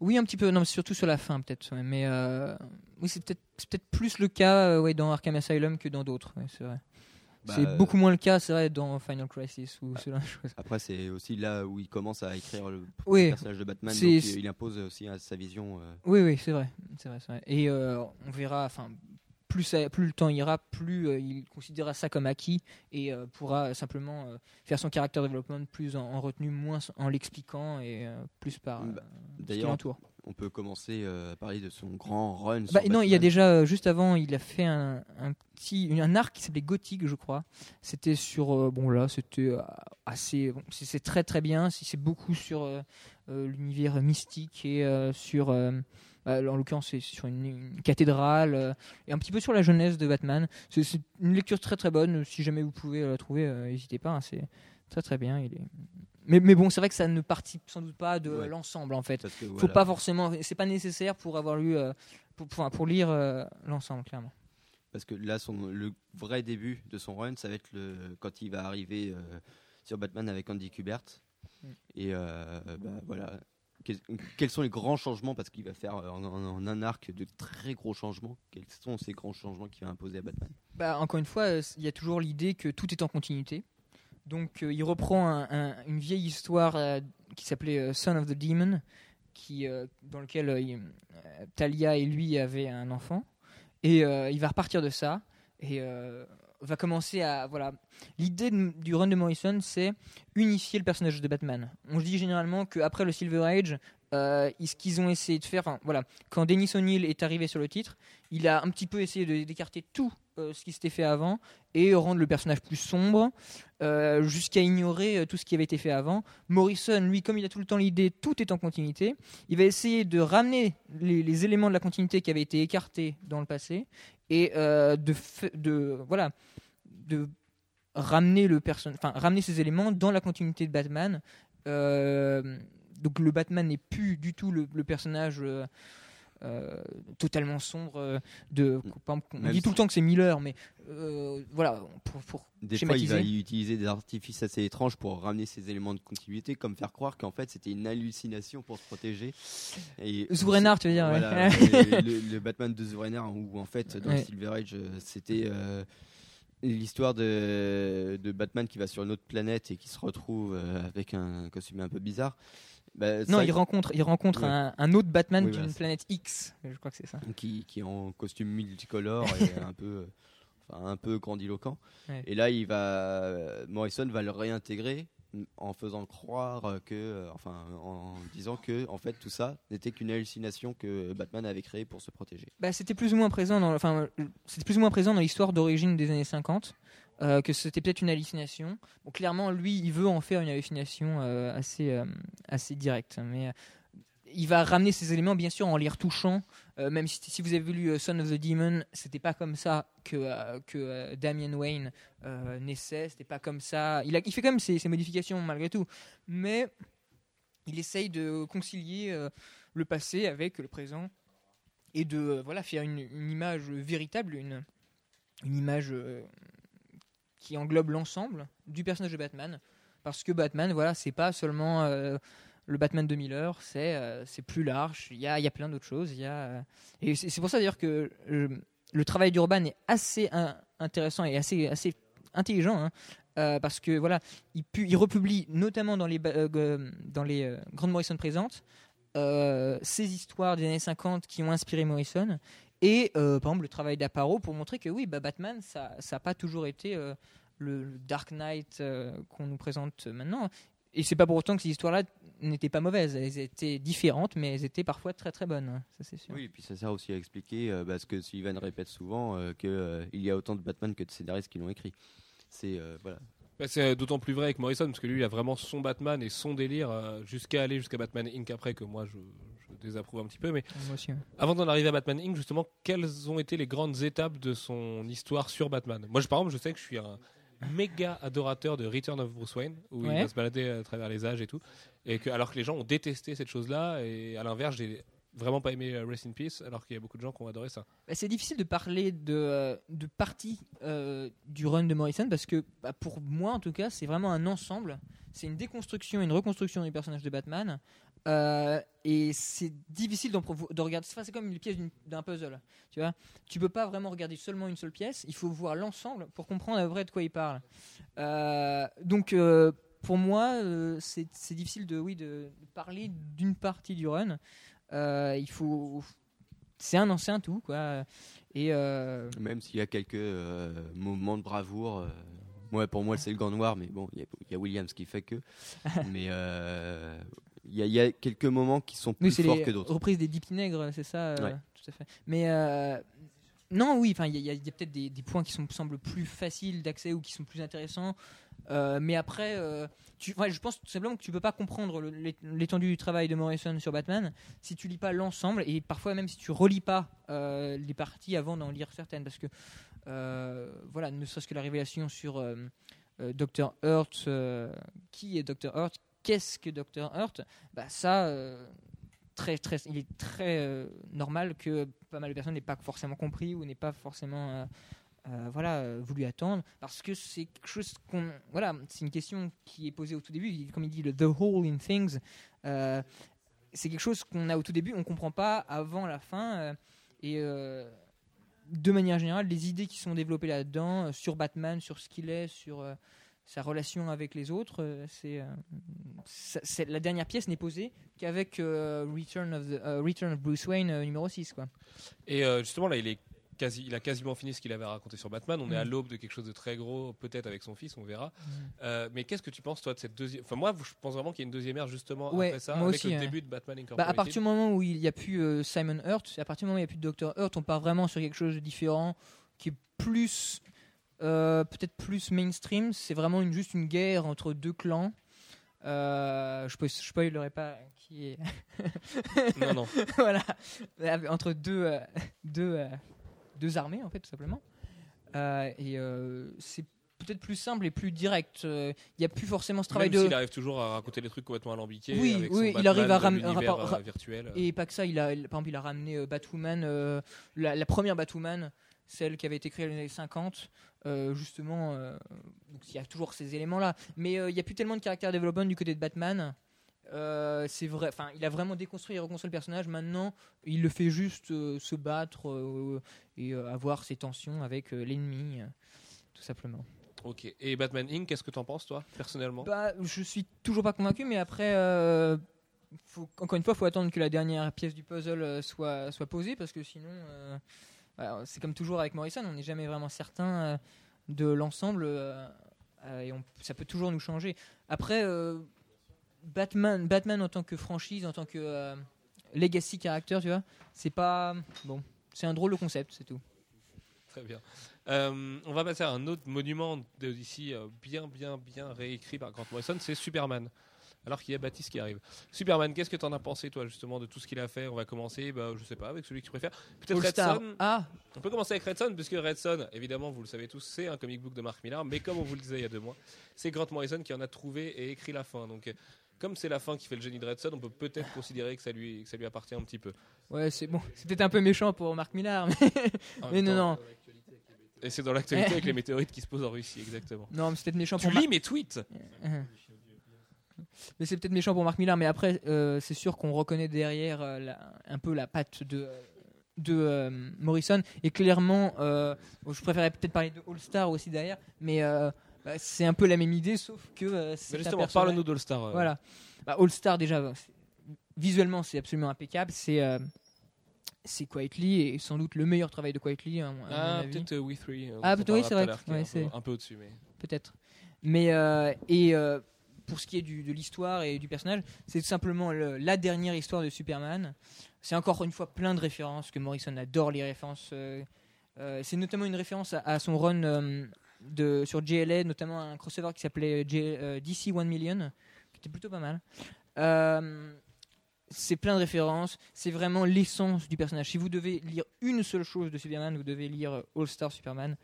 Oui, un petit peu. Non, mais surtout sur la fin, peut-être. ouais, Mais euh, oui, c'est peut-être peut-être plus le cas euh, ouais, dans Arkham Asylum que dans d'autres. ouais, c'est vrai. Bah, c'est beaucoup moins le cas, c'est vrai, dans Final Crisis ou ce genre de choses. Après, c'est aussi là où il commence à écrire le Oui, personnage de Batman. donc, il impose aussi sa vision. euh, oui, oui, c'est vrai, c'est vrai, vrai. Et euh, on verra, enfin, plus, ça- plus le temps ira, plus euh, il considérera ça comme acquis et euh, pourra simplement euh, faire son character development plus en, en retenue, moins en l'expliquant et euh, plus par euh, Bah, ce qui D'ailleurs, l'entoure. On peut commencer euh, à parler de son grand run. Bah, non, il y a déjà euh, juste avant, il a fait un, un petit un arc qui s'appelait Gothic, je crois. C'était sur euh, bon là, c'était assez bon, c'est très très bien. C'est beaucoup sur l'univers mystique et sur bah, en l'occurrence c'est sur une, une cathédrale et un petit peu sur la jeunesse de Batman. C'est une lecture très très bonne. Si jamais vous pouvez la trouver, n'hésitez pas. hein, c'est très très bien. Il est mais, mais bon, c'est vrai que ça ne participe sans doute pas de Ouais. l'ensemble en fait que, faut voilà. pas forcément c'est pas nécessaire pour avoir lu euh, pour, pour, pour lire euh, l'ensemble clairement Parce que là, son, le vrai début de son run, ça va être le, quand il va arriver euh, sur Batman avec Andy Kubert. Mm. Et bah, voilà. Quels, quels sont les grands changements? Parce qu'il va faire en, en- en un arc de très gros changements. Quels sont ces grands changements qu'il va imposer à Batman? Bah, encore une fois il y a toujours l'idée que tout est en continuité donc euh, il reprend un- un- une vieille histoire euh, qui s'appelait euh, Son of the Demon qui dans lequel Talia et lui avaient un enfant. Et il va repartir de ça et va commencer à voilà. L'idée du run de Morrison c'est unifier le personnage de Batman. On dit généralement qu'après le Silver Age euh, qu'ils ont essayé de faire enfin, voilà. Quand Dennis O'Neill est arrivé sur le titre il a un petit peu essayé d'écarter tout euh, ce qui s'était fait avant et rendre le personnage plus sombre euh, jusqu'à ignorer euh, tout ce qui avait été fait avant. Morrison lui comme il a tout le temps l'idée tout est en continuité. Il va essayer de ramener les, éléments de la continuité qui avaient été écartés dans le passé et de, de voilà de ramener le ramener ces éléments dans la continuité de Batman donc le Batman n'est plus du tout le, le personnage euh, euh, totalement sombre euh, de par exemple, on Même dit tout le temps que c'est Miller mais euh, voilà pour, pour Des fois, il va y utiliser des artifices assez étranges pour ramener ces éléments de continuité, comme faire croire qu'en fait c'était une hallucination pour se protéger. Et Zourenard, tu veux dire. Voilà, <laughs> le, le Batman de Zourenard, où en fait dans Ouais. Silver Age, c'était euh, l'histoire de, de Batman qui va sur une autre planète et qui se retrouve avec un costume un peu bizarre. Bah, Non, ça- il rencontre, il rencontre Ouais. un, un autre Batman Oui, d'une voilà, c'est- planète X. Je crois que c'est ça. qui, qui est en costume multicolore <laughs> et un peu, enfin, un peu grandiloquent. Ouais. Et là, il va, Morrison va le réintégrer en faisant croire que, euh, enfin, en disant que, en fait, tout ça n'était qu'une hallucination que Batman avait créée pour se protéger. Bah, c'était plus ou moins présent dans, enfin, euh, c'était plus ou moins présent dans l'histoire d'origine des années 50. Euh, que c'était peut-être une hallucination. Clairement, lui, il veut en faire une hallucination euh, assez, euh, assez directe. Mais il va ramener ces éléments, bien sûr, en les retouchant. Même si, si vous avez lu Son of the Demon, c'était pas comme ça que, que Damian Wayne naissait. C'était pas comme ça. Il, fait quand même ses, modifications malgré tout. Mais il essaye de concilier le passé avec le présent et de voilà faire une, une image véritable, une, une image qui englobe l'ensemble du personnage de Batman. Parce que Batman, voilà, c'est pas seulement euh, le Batman de Miller, c'est euh, plus large. Il y a, y a plein d'autres choses. Y a, euh, et c'est pour ça d'ailleurs que le travail d'Urban est assez in- intéressant et assez, assez intelligent. hein. Euh, parce que voilà, il, pu- republie notamment dans les, dans les grandes Morrison présentes ces histoires des années 50 qui ont inspiré Morrison et euh, par exemple le travail d'Aparo pour montrer que oui bah, Batman ça n'a pas toujours été euh, le, le Dark Knight euh, qu'on nous présente maintenant et c'est pas pour autant que ces histoires là n'étaient pas mauvaises elles étaient différentes mais elles étaient parfois très très bonnes hein, ça c'est sûr Oui, et puis ça sert aussi à expliquer euh, bah, ce que Sullivan répète souvent, euh, que euh, il y a autant de Batman que de scénaristes qui l'ont écrit. C'est euh, voilà. Bah, c'est d'autant plus vrai avec Morrison parce que lui il a vraiment son Batman et son délire euh, jusqu'à aller jusqu'à Batman Inc après que moi je désapprouve un petit peu mais moi aussi ouais. avant d'en arriver à Batman Inc justement quelles ont été les grandes étapes de son histoire sur Batman? Moi je, par exemple je sais que je suis un méga adorateur de Return of Bruce Wayne où il va se balader à travers les âges et tout et que alors que les gens ont détesté cette chose là et à l'inverse j'ai vraiment pas aimé euh, Rest in Peace alors qu'il y a beaucoup de gens qui ont adoré ça Bah, c'est difficile de parler de, euh, de partie euh, du run de Morrison parce que bah, pour moi en tout cas c'est vraiment un ensemble. C'est une déconstruction, une reconstruction du personnage de Batman. Euh, et c'est difficile de regarder. Enfin, c'est comme une pièce d'un puzzle. Tu vois, tu peux pas vraiment regarder seulement une seule pièce. Il faut voir l'ensemble pour comprendre à près de quoi il parle. Euh, donc euh, pour moi, c'est difficile de oui de, de parler d'une partie du run. Il faut c'est un ancien tout quoi et Même s'il y a quelques moments de bravoure. ouais, pour moi, c'est le gant noir, mais bon, il y y, a Williams qui fait que. <laughs> mais il y, a- il y a quelques moments qui sont plus oui forts les que d'autres. reprises des Deep Nègres c'est ça euh, Ouais. tout à fait mais euh, non oui enfin il y a, peut-être des, des points qui sont semblent plus faciles d'accès ou qui sont plus intéressants Euh, mais après euh, tu, ouais, je pense tout simplement que tu peux pas comprendre l'étendue du travail de Morrison sur Batman si tu lis pas l'ensemble et parfois même si tu relis pas euh, les parties avant d'en lire certaines parce que voilà ne serait-ce que la révélation sur Dr Hurt qui est Dr Hurt qu'est-ce que Dr Hurt? Bah ça euh, très très il est très euh, normal que pas mal de personnes n'aient pas forcément compris ou n'aient pas forcément euh, voilà voulu attendre parce que c'est quelque chose qu'on voilà c'est une question qui est posée au tout début comme il dit le the whole in things c'est quelque chose qu'on a au tout début on comprend pas avant la fin et de manière générale les idées qui sont développées là-dedans sur Batman sur ce qu'il est sur sa relation avec les autres euh, c'est euh, c'est- la dernière pièce n'est posée qu'avec euh, Return, of the- euh, Return of Bruce Wayne euh, numéro 6 quoi. Et justement, là, il, est quasi, il a quasiment fini ce qu'il avait raconté sur Batman. On est à Mm. l'aube de quelque chose de très gros, peut-être avec son fils, on verra. Euh, mais qu'est-ce que tu penses, toi, de cette deuxième. Enfin, moi, je pense vraiment qu'il y a une deuxième ère, justement, Ouais, après ça, avec aussi, le ouais. début de Batman Bah, Incorporated. à partir du moment où il n'y a plus Simon Hurt, à partir du moment où il n'y a plus de Dr. Hurt, on part vraiment sur quelque chose de différent qui est plus euh, peut-être plus mainstream. C'est vraiment une, juste une guerre entre deux clans. Euh, je ne spoilerai pas qui est Non, non. <laughs> voilà, entre deux, euh, deux, euh, deux armées, en fait, tout simplement. Et c'est peut-être plus simple et plus direct. Il n'y a plus forcément ce travail Même de. s'il arrive toujours à raconter des trucs complètement alambiqués. Oui, avec oui, son il arrive à Batman ram- de l'univers, rapport- euh, virtuel. Et pas que ça, il a, il- par exemple, il a ramené Batwoman, la, la première Batwoman, celle qui avait été créée dans les années 50. Euh, justement, euh, donc il y a toujours ces éléments-là. Mais euh, il n'y a plus tellement de caractère développement du côté de Batman. C'est vrai, enfin, il a vraiment déconstruit et reconstruit le personnage. Maintenant, il le fait juste se battre et avoir ses tensions avec l'ennemi, tout simplement. Ok. Et Batman Inc., qu'est-ce que t'en penses, toi, personnellement? Bah, je suis toujours pas convaincu, mais après, euh, faut- encore une fois, il faut attendre que la dernière pièce du puzzle soit, soit posée, parce que sinon, euh, c'est comme toujours avec Morrison, on n'est jamais vraiment certain euh, de l'ensemble, euh, euh, et ça peut toujours nous changer. Après, Batman, Batman en tant que franchise, en tant que legacy character, tu vois, c'est pas bon, c'est un drôle de concept, c'est tout. Très bien. On va passer à un autre monument d'ici bien, bien, bien réécrit par Grant Morrison, c'est Superman. Alors qu'il y a Baptiste qui arrive. Superman, qu'est-ce que t'en as pensé, toi, justement, de tout ce qu'il a fait? On va commencer, bah, je sais pas, avec celui que tu préfères. Peut-être. Ah, On peut commencer avec Red Son, puisque Red Son, évidemment, vous le savez tous, c'est un comic book de Mark Millar, mais comme on vous le disait il y a deux mois, c'est Grant Morrison qui en a trouvé et écrit la fin. Donc, euh, comme c'est la fin qui fait le génie de Red Son, on peut peut-être considérer que ça lui, que ça lui appartient un petit peu. ouais, c'est bon, c'est peut-être un peu méchant pour Marc Millar, mais, mais non, non. Et c'est dans l'actualité avec les <laughs> météorites qui se posent en Russie, exactement. Non, mais c'est peut-être méchant Tu pour Marc lis mes tweets Uh-huh. Mais c'est peut-être méchant pour Marc Millar, mais après, euh, c'est sûr qu'on reconnaît derrière euh, la- un peu la patte de, de euh, Morrison. Et clairement, je préférais peut-être parler de All Star aussi derrière, mais bah, c'est un peu la même idée, sauf que c'est justement, parle-nous d'All Star. euh. Voilà. Bah, All Star, déjà, c'est- visuellement, c'est absolument impeccable. C'est. c'est Quietly et sans doute le meilleur travail de Quietly mon Ah, peut-être We Three. Ah, peut-être, oui, c'est vrai ouais, un peu- un peu au-dessus. Mais... peut-être. Mais euh, et euh, pour ce qui est de l'histoire et du personnage, c'est tout simplement le- la dernière histoire de Superman. C'est encore une fois plein de références que Morrison adore les références. euh, euh, c'est notamment une référence à, son run euh, de, sur JLA, notamment un crossover qui s'appelait DC 1 Million, qui était plutôt pas mal. C'est plein de références, c'est vraiment l'essence du personnage. Si vous devez lire une seule chose de Superman, vous devez lire All Star Superman.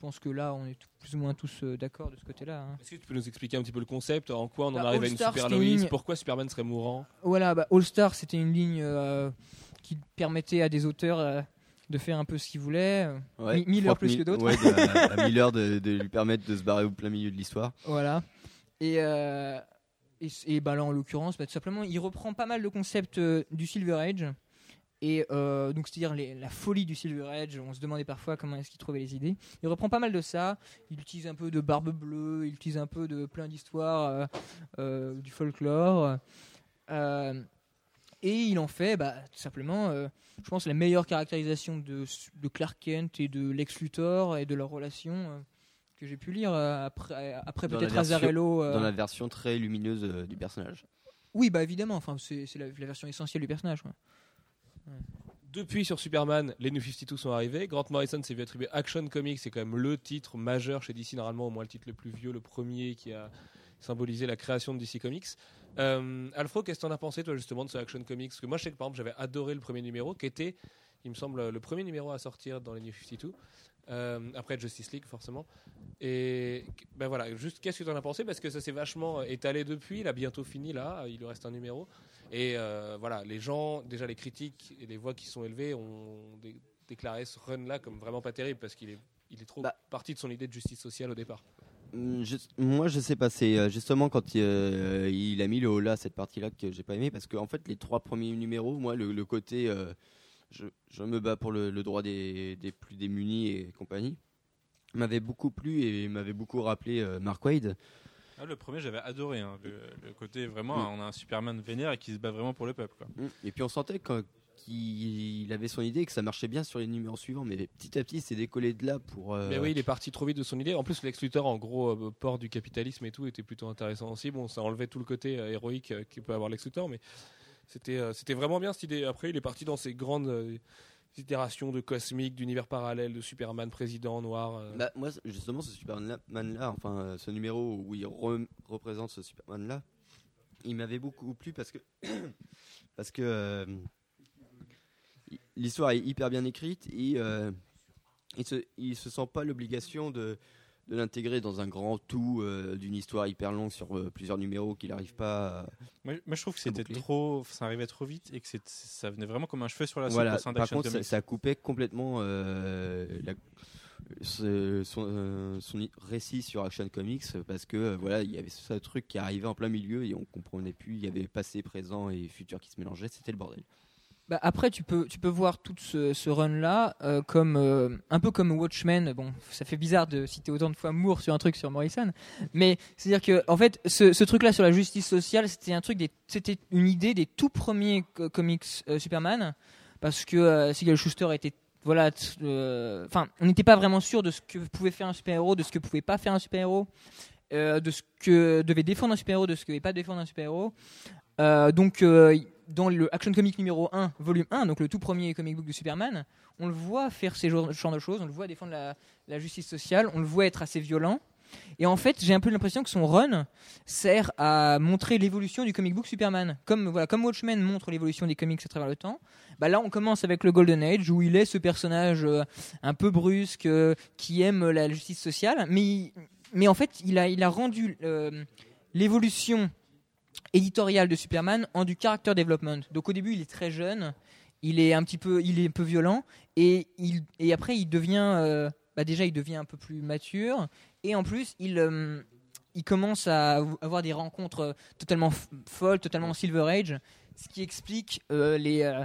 Je pense que là, on est plus ou moins tous euh, d'accord de ce côté-là. hein. Est-ce que tu peux nous expliquer un petit peu le concept En quoi on en Bah, arrive à une super Lois Pourquoi Superman serait mourant? Voilà, bah, All Star, c'était une ligne euh, qui permettait à des auteurs euh, de faire un peu ce qu'ils voulaient. Ouais, Mi- Miller je crois plus que d'autres. Ouais, de- à, à <laughs> Miller de, de lui permettre de se barrer au plein milieu de l'histoire. Voilà. Et, euh, et, et bah, là, en l'occurrence, bah, tout simplement, il reprend pas mal de concepts euh, du Silver Age. Et euh, donc, c'est-à-dire la folie du Silver Age. On se demandait parfois comment est-ce qu'il trouvait les idées. Il reprend pas mal de ça. Il utilise un peu de Barbe Bleue. Il utilise un peu de plein d'histoires, euh, euh, du folklore. Et il en fait, bah, tout simplement, je pense, la meilleure caractérisation de, de Clark Kent et de Lex Luthor et de leur relation que j'ai pu lire après, après peut-être Azarello. euh, Dans la version très lumineuse euh, du personnage. Oui, bah évidemment, enfin, c'est c'est la, la version essentielle du personnage. quoi. Depuis sur Superman, les New 52 sont arrivés. Grant Morrison s'est vu attribuer Action Comics, c'est quand même le titre majeur chez DC, normalement au moins le titre le plus vieux, le premier qui a symbolisé la création de DC Comics. Euh, Alfro, qu'est-ce que t'en as pensé toi justement de ce Action Comics? Parce que moi je sais que par exemple j'avais adoré le premier numéro qui était, il me semble, le premier numéro à sortir dans les New 52. Euh, après Justice League forcément et ben voilà juste qu'est-ce que tu en as pensé? Parce que ça s'est vachement étalé depuis il a bientôt fini là il lui reste un numéro et euh, voilà, les gens, déjà les critiques et les voix qui sont élevées ont dé- déclaré ce run-là comme vraiment pas terrible parce qu'il est, il est trop Bah. parti de son idée de justice sociale au départ. Hum, je- moi, je sais pas. C'est euh, justement quand euh, il a mis le là, cette partie-là que j'ai pas aimé parce qu'en fait, les trois premiers numéros, moi, le, le côté, euh, je, je me bats pour le, le droit des, des plus démunis et compagnie, m'avait beaucoup plu et m'avait beaucoup rappelé euh, Mark Wade. Ah, le premier, j'avais adoré. hein, le, le côté vraiment, Mm. on a un Superman vénère et qui se bat vraiment pour le peuple. Quoi. Hum, Et puis on sentait qu'il avait son idée et que ça marchait bien sur les numéros suivants, mais petit à petit, c'est décollé de là pour. euh, Mais oui, il est parti trop vite de son idée. En plus, Lex Luthor, en gros, euh, port du capitalisme et tout, était plutôt intéressant aussi. Bon, ça enlevait tout le côté euh, héroïque euh, qu'il peut avoir Lex Luthor, mais c'était, euh, c'était vraiment bien cette idée. Après, il est parti dans ces grandes euh, itérations de cosmique, d'univers parallèle, de Superman président noir. euh. Bah, moi, justement, ce Superman-là, enfin, euh, ce numéro où il re- représente ce Superman-là, il m'avait beaucoup plu parce que. <coughs> parce que. euh, L'histoire est hyper bien écrite et il, se, il se sent pas l'obligation de, de l'intégrer dans un grand tout euh, d'une histoire hyper longue sur euh, plusieurs numéros qu'il n'arrive pas à. Moi, moi, je trouve que c'était trop, ça arrivait trop vite et que ça venait vraiment comme un cheveu sur la Voilà, par contre, ça, coupait complètement euh, la- ce- son, euh, son récit sur Action Comics parce que euh, voilà, il y avait ce truc qui arrivait en plein milieu et on comprenait plus. Il y avait passé, présent et futur qui se mélangeaient. C'était le bordel. Bah, après, tu peux, tu peux voir tout ce, ce run-là euh, comme euh, un peu comme Watchmen. Bon, ça fait bizarre de citer autant de fois Moore sur un truc sur Morrison, mais c'est-à-dire que en fait, ce, truc-là sur la justice sociale, c'était un truc, c'était une idée des tout premiers co- comics euh, Superman, parce que Siegel Schuster était voilà, enfin, on n'était pas vraiment sûr de ce que pouvait faire un super-héros, de ce que pouvait pas faire un super-héros, de ce que devait défendre un super-héros, de ce que devait pas défendre un super-héros. Donc, dans le Action Comic numéro 1, volume 1, donc le tout premier comic book de Superman, on le voit faire ces genres de choses, on le voit défendre la, justice sociale, on le voit être assez violent. Et en fait, j'ai un peu l'impression que son run sert à montrer l'évolution du comic book Superman. Comme, voilà, comme Watchmen montre l'évolution des comics à travers le temps, bah là on commence avec le Golden Age où il est ce personnage euh, un peu brusque euh, qui aime la justice sociale, mais, mais en fait il a, il a rendu euh, l'évolution éditoriale de Superman en du character development. Donc au début il est très jeune, il est un petit peu, il est un peu violent et, il, et après il devient, euh, bah déjà il devient un peu plus mature et en plus il euh, il commence à avoir des rencontres euh, totalement folles, totalement Silver Age, ce qui explique les,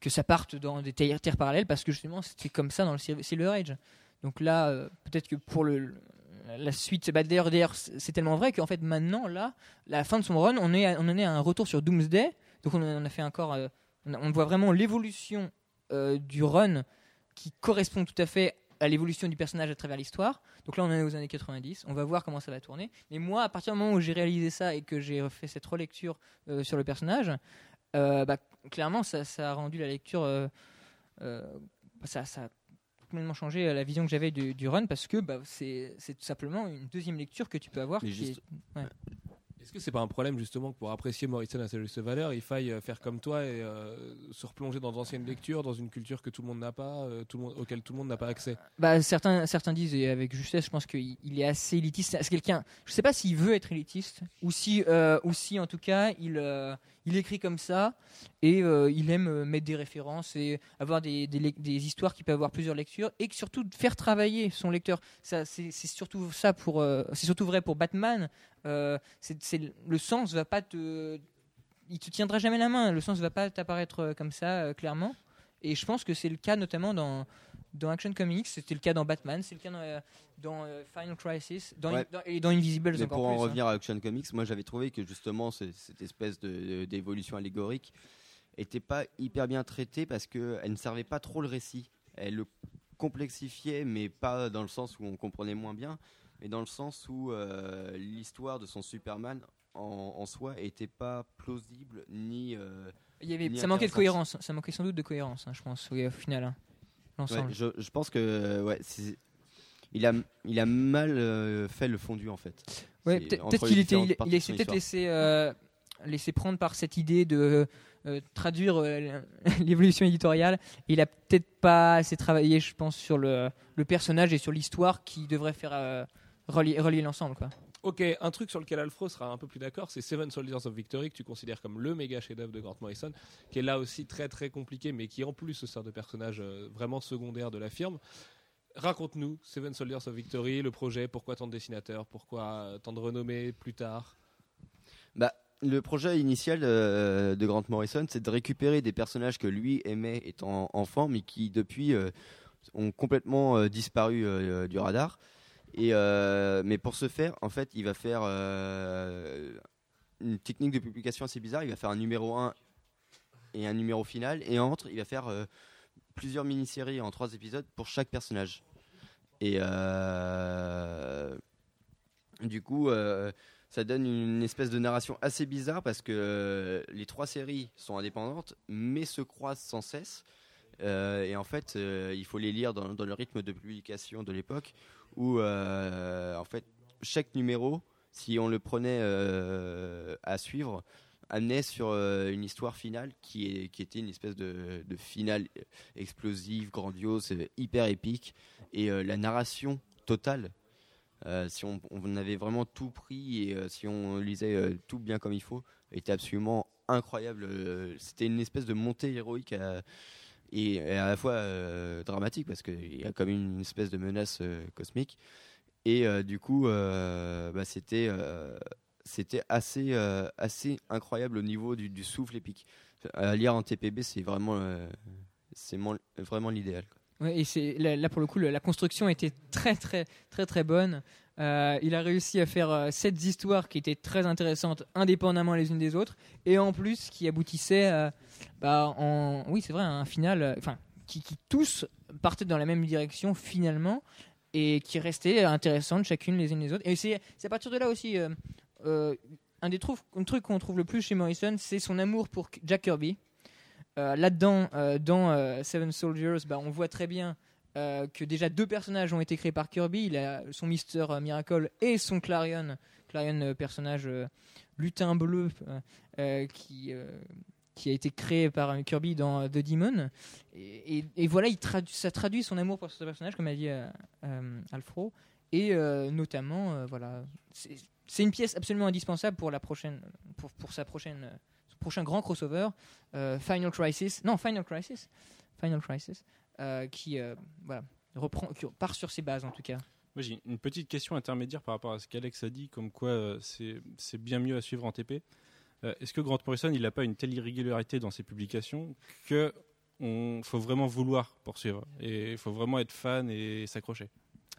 que ça parte dans des terres, parallèles parce que justement c'était comme ça dans le Sil- Silver Age. Donc là, peut-être que pour le, la suite, bah, d'ailleurs, c'est tellement vrai qu'en fait maintenant, là, la fin de son run, on, en est à un retour sur Doomsday. Donc on, a- fait encore, euh, on, voit vraiment l'évolution euh, du run qui correspond tout à fait à l'évolution du personnage à travers l'histoire. Donc là, on est aux années 90. On va voir comment ça va tourner. Mais moi, à partir du moment où j'ai réalisé ça et que j'ai fait cette relecture euh, sur le personnage, bah, clairement, ça, a rendu la lecture. ça, complètement changé euh, la vision que j'avais du, du run parce que bah, c'est tout simplement une deuxième lecture que tu peux avoir. Est- Est-ce que c'est pas un problème justement que pour apprécier Morrison à sa juste valeur, il faille euh, faire comme toi et euh, se replonger dans d'anciennes lectures, dans une culture que tout le monde n'a pas, euh, auquel tout le monde n'a pas accès? Bah, certains, certains disent, et avec justesse, je pense qu'il il est assez élitiste. C'est quelqu'un, je sais pas s'il veut être élitiste, ou si, ou si en tout cas, il, il écrit comme ça, et il aime mettre des références et avoir des, des, histoires qui peuvent avoir plusieurs lectures, et que surtout faire travailler son lecteur. C'est surtout ça c'est surtout vrai pour Batman. Euh, c'est le sens va pas te, il te tiendra jamais la main. Le sens va pas t'apparaître euh, comme ça euh, clairement. Et je pense que c'est le cas notamment dans dans Action Comics, c'était le cas dans Batman, c'est le cas dans, euh, dans, euh, Final Crisis, dans, Ouais. dans- et dans Invisibles Mais encore pour en hein. revenir à Action Comics, moi j'avais trouvé que justement ce- cette espèce d'évolution allégorique était pas hyper bien traitée parce qu'elle ne servait pas trop le récit. Elle le complexifiait, mais pas dans le sens où on comprenait moins bien, mais dans le sens où euh, l'histoire de son Superman en, en soi était pas plausible ni. euh, Il y avait, ni ça manquait de cohérence, ça manquait sans doute de cohérence, hein, je pense, oui, au final, hein, ouais, je, je pense que ouais, c'est- il a, il a mal euh, fait le fondu en fait. Ouais, peut-être qu'il était, il, il s'est peut-être laissé, euh, laissé prendre par cette idée de euh, traduire euh, <laughs> l'évolution éditoriale. Il a peut-être pas assez travaillé, je pense, sur le, le personnage et sur l'histoire qui devrait faire euh, relier, relier l'ensemble, quoi. Ok, un truc sur lequel Alfro sera un peu plus d'accord, c'est Seven Soldiers of Victory, que tu considères comme le méga chef-d'œuvre de Grant Morrison, qui est là aussi très très compliqué, mais qui en plus se sert de personnages euh, vraiment secondaires de la firme. Raconte-nous Seven Soldiers of Victory, le projet, pourquoi tant de dessinateurs, pourquoi tant de renommées plus tard? Bah, le projet initial euh, de Grant Morrison, c'est de récupérer des personnages que lui aimait étant enfant, mais qui depuis euh, ont complètement euh, disparu euh, du radar. Euh, mais pour ce faire, en fait, il va faire euh, une technique de publication assez bizarre. Il va faire un numéro 1 et un numéro final, et entre, il va faire euh, plusieurs mini-séries en trois épisodes pour chaque personnage. Et du coup. ça donne une espèce de narration assez bizarre parce que les trois séries sont indépendantes mais se croisent sans cesse. Et en fait, il faut les lire dans le rythme de publication de l'époque où euh, en fait chaque numéro, si on le prenait euh, à suivre, amenait sur euh, une histoire finale qui, était une espèce de, finale explosive, grandiose, hyper épique. Et la narration totale si on, avait vraiment tout pris et si on lisait tout bien comme il faut, était absolument incroyable. C'était une espèce de montée héroïque et, et à la fois euh, dramatique parce qu'il y a comme une, espèce de menace euh, cosmique. Et euh, du coup, euh, bah, c'était euh, c'était assez, euh, assez incroyable au niveau du, souffle épique. À lire en TPB, c'est vraiment, euh, c'est vraiment l'idéal. Ouais, et c'est là, là, pour le coup la construction était très très très très bonne. Euh, il a réussi à faire euh, sept histoires qui étaient très intéressantes indépendamment les unes des autres. Et en plus qui aboutissaient euh, bah, en oui c'est vrai un final enfin qui, tous partaient dans la même direction finalement et qui restaient intéressantes chacune les unes les autres. Et c'est à partir de là aussi un des trou- un truc qu'on trouve le plus chez Morrison c'est son amour pour Jack Kirby. Là-dedans, dans Seven Soldiers, bah, on voit très bien euh, que déjà deux personnages ont été créés par Kirby. Son Mister Miracle et son Clarion. Clarion, euh, personnage euh, lutin bleu qui, a été créé par Kirby dans The Demon. Et, voilà, ça traduit son amour pour ce personnage, comme a dit Alfro. Et notamment, voilà, c'est une pièce absolument indispensable pour la prochaine, pour, pour sa prochaine, son prochain grand crossover, Final Crisis. Non, Final Crisis. Final Crisis, qui euh, voilà, reprend, qui part sur ses bases en tout cas. Moi, j'ai une petite question intermédiaire par rapport à ce qu'Alex a dit, comme quoi euh, c'est bien mieux à suivre en TP. Euh, Est-ce que Grant Morrison, il n'a pas une telle irrégularité dans ses publications que on faut vraiment vouloir poursuivre et il faut vraiment être fan et s'accrocher?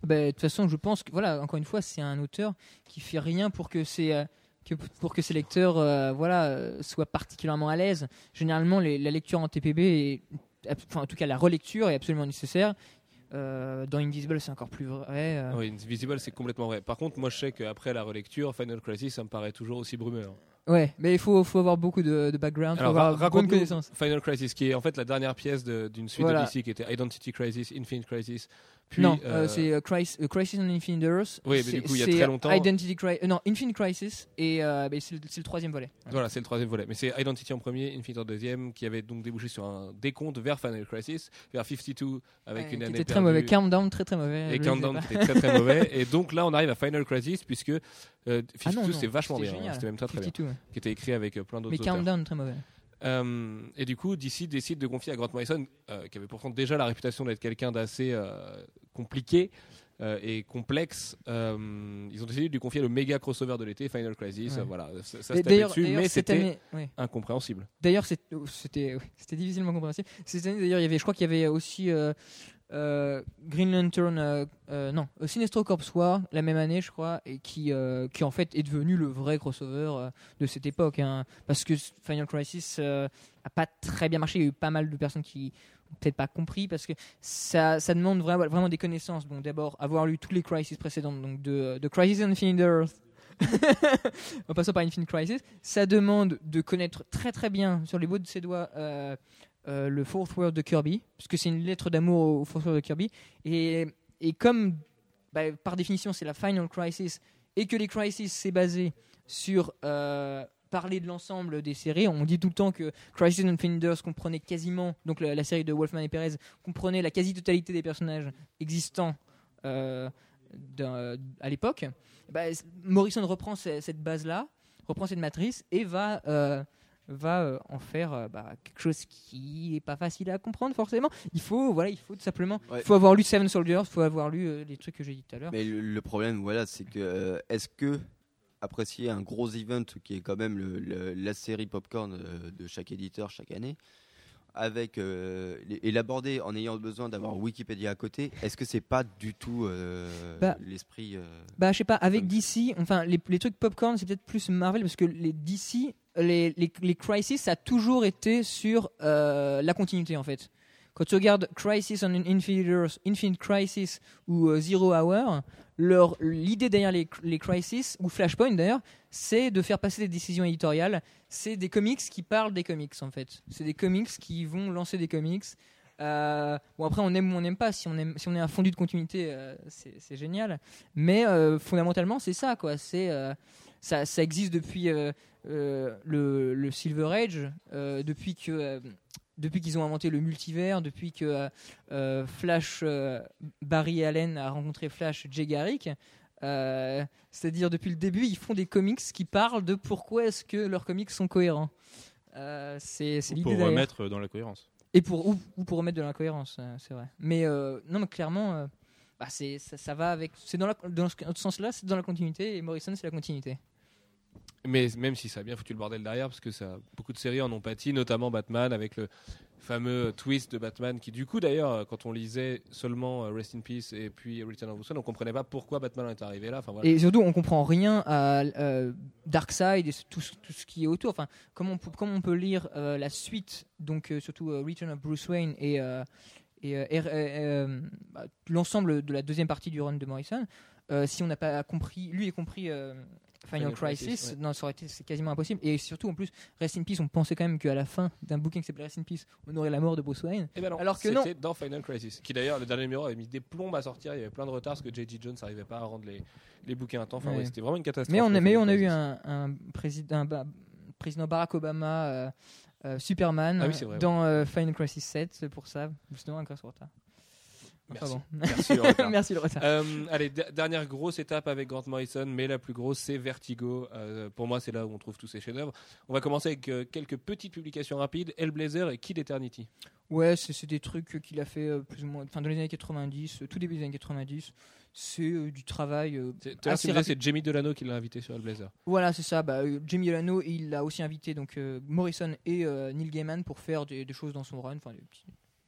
Ben, De toute façon, je pense que voilà, encore une fois, c'est un auteur qui fait rien pour que ses euh, que pour que ses lecteurs euh, voilà euh, soient particulièrement à l'aise. Généralement, les- la lecture en TPB est, enfin en tout cas la relecture est absolument nécessaire. Euh, dans Invisible, c'est encore plus vrai. euh. Oui, Invisible, c'est complètement vrai. Par contre, moi, je sais qu'après la relecture, Final Crisis, ça me paraît toujours aussi brumeux. hein. Ouais, mais il faut, faut avoir beaucoup de, de background, il faut Alors, avoir ra- raconte-nous connaissance. Final Crisis, qui est en fait la dernière pièce de- d'une suite Voilà. de DC qui était Identity Crisis, Infinite Crisis. Puis, non, euh, euh, c'est euh, Crisis, Crisis on Infinite Earths. Oui, mais du coup, il y a très longtemps- Identity Cri- euh, non, Infinite Crisis et c'est le, troisième volet. Voilà, c'est le troisième volet. Mais c'est Identity en premier, Infinite en deuxième, qui avait donc débouché sur un décompte vers Final Crisis, vers 52, avec Ouais, une qui année était très mauvais. Countdown, très très mauvais. Et Countdown était très très <laughs> mauvais. Et donc là, on arrive à Final Crisis, puisque euh, 52, Ah c'est vachement c'était bien. hein. C'était même très très bien. 52, ouais. Qui était écrit avec plein d'autres Mais auteurs. Countdown, très mauvais. Euh, et du coup, DC décide de confier à Grant Morrison, euh, qui avait pourtant déjà la réputation d'être quelqu'un d'assez euh, compliqué et complexe, ils ont décidé de lui confier le méga crossover de l'été, Final Crisis. Ouais. voilà, ça, ça se dessus, mais c'était ouais. incompréhensible. D'ailleurs, oh, c'était oui, c'était difficilement compréhensible. Cette année, d'ailleurs, il y avait, je crois qu'il y avait aussi euh, Green Lantern, euh, euh, non, Sinestro Corps War la même année, je crois, et qui, qui en fait est devenu le vrai crossover de cette époque, hein. parce que Final Crisis euh, a pas très bien marché. Il y a eu pas mal de personnes qui ont peut-être pas compris parce que ça, demande vraiment, des connaissances. Bon, d'abord avoir lu tous les Crisis précédentes, donc de, Crisis Infinite Earth. <laughs> en passant par Infinite Crisis, ça demande de connaître très très bien sur les bouts de ses doigts euh, le Fourth World de Kirby, parce que c'est une lettre d'amour au Fourth World de Kirby. Et, et comme bah, par définition c'est la Final Crisis, et que les Crisis c'est basé sur euh, parler de l'ensemble des séries, on dit tout le temps que Crisis Infinite Earths comprenait quasiment, donc la, série de Wolfman et Perez, comprenait la quasi-totalité des personnages existants euh, à l'époque. Bah, Morrison reprend ce- cette base-là, reprend cette matrice et va, va euh, en faire euh, bah, quelque chose qui est pas facile à comprendre forcément. Il faut, voilà, il faut tout simplement, Ouais. il faut avoir lu Seven Soldiers, il faut avoir lu euh, les trucs que j'ai dit tout à l'heure. Mais le, le problème, voilà, c'est que est-ce que apprécier un gros event qui est quand même le- le- la série popcorn de chaque éditeur chaque année, avec euh, et l'aborder en ayant besoin d'avoir Wikipédia à côté, est-ce que c'est pas du tout euh, Bah, l'esprit euh, Bah, je sais pas, avec DC, enfin, les, les trucs popcorn, c'est peut-être plus Marvel parce que les DC, les, les, Crisis, ça a toujours été sur euh, la continuité en fait. Quand tu regardes Crisis on Infinite Infinite Crisis ou euh, Zero Hour, l'idée derrière les, les Crisis ou Flashpoint d'ailleurs, c'est de faire passer des décisions éditoriales. C'est des comics qui parlent des comics en fait. C'est des comics qui vont lancer des comics. Euh, bon après on aime ou on n'aime pas. Si on aime, si on est un fondu de continuité, c'est génial. Mais fondamentalement, c'est ça, quoi. C'est ça, ça existe depuis euh, euh, le, le Silver Age, euh, depuis que depuis qu'ils ont inventé le multivers, depuis que Flash Barry Allen a rencontré Flash Jay Garrick. C'est-à-dire depuis le début, ils font des comics qui parlent de pourquoi est-ce que leurs comics sont cohérents. C'est l'idée pour derrière. remettre dans la cohérence. Et pour, ou, ou pour remettre de l'incohérence, c'est vrai. Mais non, mais clairement, bah, c'est, ça, ça va avec. C'est dans, la, dans ce, ce sens-là, c'est dans la continuité, et Morrison, c'est la continuité. Mais même si ça a bien foutu le bordel derrière, parce que ça, beaucoup de séries en ont pâti, notamment Batman, avec le fameux twist de Batman, qui du coup d'ailleurs, euh, quand on lisait seulement euh, Rest in Peace et puis Return of Bruce Wayne, on comprenait pas pourquoi Batman est arrivé là. Et surtout, on comprend rien à euh, Darkseid et tout, ce- qui est autour. Enfin, comment on comment on peut lire euh, la suite, donc surtout Return of Bruce Wayne et, bah, l'ensemble de la deuxième partie du run de Morrison, si on n'a pas compris, lui et compris Final, Final Crisis, Crisis, ouais. non, ça aurait été c'est quasiment impossible. Et surtout, en plus, Rest in Peace, on pensait quand même qu'à la fin d'un bouquin qui s'appelait Rest in Peace, on aurait la mort de Bruce Wayne. Eh ben non, Alors que non. c'était dans Final Crisis, qui d'ailleurs, le dernier numéro avait mis des plombes à sortir, il y avait plein de retard parce que J.J. Jones n'arrivait pas à rendre les, les bouquins à temps. Enfin, Ouais. ouais, c'était vraiment une catastrophe. Mais on, a, mais on a eu un, un président, un ba- président Barack Obama, euh, euh, Superman, Ah oui, vrai, dans euh, Final Crisis 7, c'est pour ça, justement, grâce au retard. Merci. Pardon. <laughs> Merci, le retard. Merci le retard. Euh, allez, dernière grosse étape avec Grant Morrison, mais la plus grosse, c'est Vertigo. Euh, pour moi, c'est là où on trouve tous ces chefs-d'œuvre. On va commencer avec euh, quelques petites publications rapides Hellblazer et Kid Eternity. Ouais, c'est des trucs qu'il a fait euh, plus ou moins, enfin dans les années 90, euh, tout début des années 90. C'est euh, du travail. euh, C'est- Jamie Delano qui l'a invité sur Hellblazer. Voilà, c'est ça. Bah, euh, Jamie Delano, il a aussi invité donc euh, Morrison et euh, Neil Gaiman pour faire des, des choses dans son run, enfin des petits,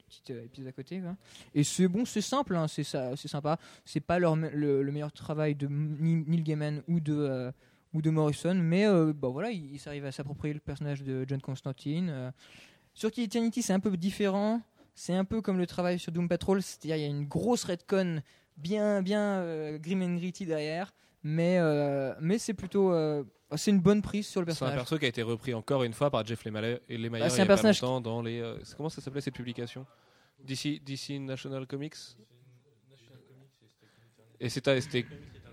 des petites euh, épisodes à côté. quoi. Et c'est bon, c'est simple, hein, c'est ça, c'est sympa. C'est pas leur, le, le meilleur travail de Neil Gaiman ou de euh, ou de Morrison, mais euh, bah, voilà, il, il s'arrive à s'approprier le personnage de John Constantine. euh. Sur Kid Eternity, c'est un peu différent. C'est un peu comme le travail sur Doom Patrol, c'est-à-dire il y a une grosse retcon bien bien grim and gritty derrière, mais mais c'est plutôt c'est une bonne prise sur le C'est un personnage. perso qui a été repris encore une fois par Jeff Lemire, et Lemire Bah, il y a un pas personnage longtemps dans les. euh, comment ça s'appelait cette publication? DC, DC National Comics Et c'était c'était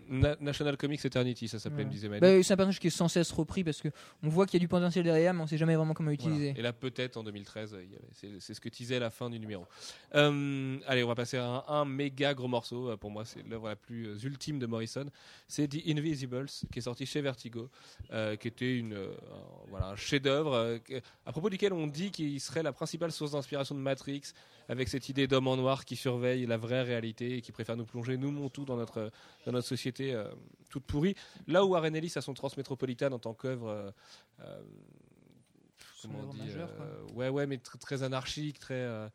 Na- National Comics Eternity, ça s'appelait, Ouais. me disait. Bah, c'est un personnage qui est sans cesse repris parce que on voit qu'il y a du potentiel derrière, mais on sait jamais vraiment comment Voilà. l'utiliser. Et là, peut-être en 2013, euh, il y avait- c'est ce que disait la fin du numéro. Euh, allez, on va passer à un, un méga gros morceau. Euh, Pour moi, c'est l'œuvre la plus euh, ultime de Morrison. C'est The Invisibles, qui est sorti chez Vertigo, euh, qui était une, euh, un- voilà, un chef-d'œuvre euh, à propos duquel on dit qu'il serait la principale source d'inspiration de Matrix, avec cette idée d'homme en noir qui surveille la vraie réalité et qui préfère nous plonger, nous, mon tout, dans notre, dans notre société euh, toute pourrie. Là où Warren Ellis a son Transmétropolitane en tant qu'œuvre. euh, euh, comment on dit ouais ouais mais tr- très anarchique très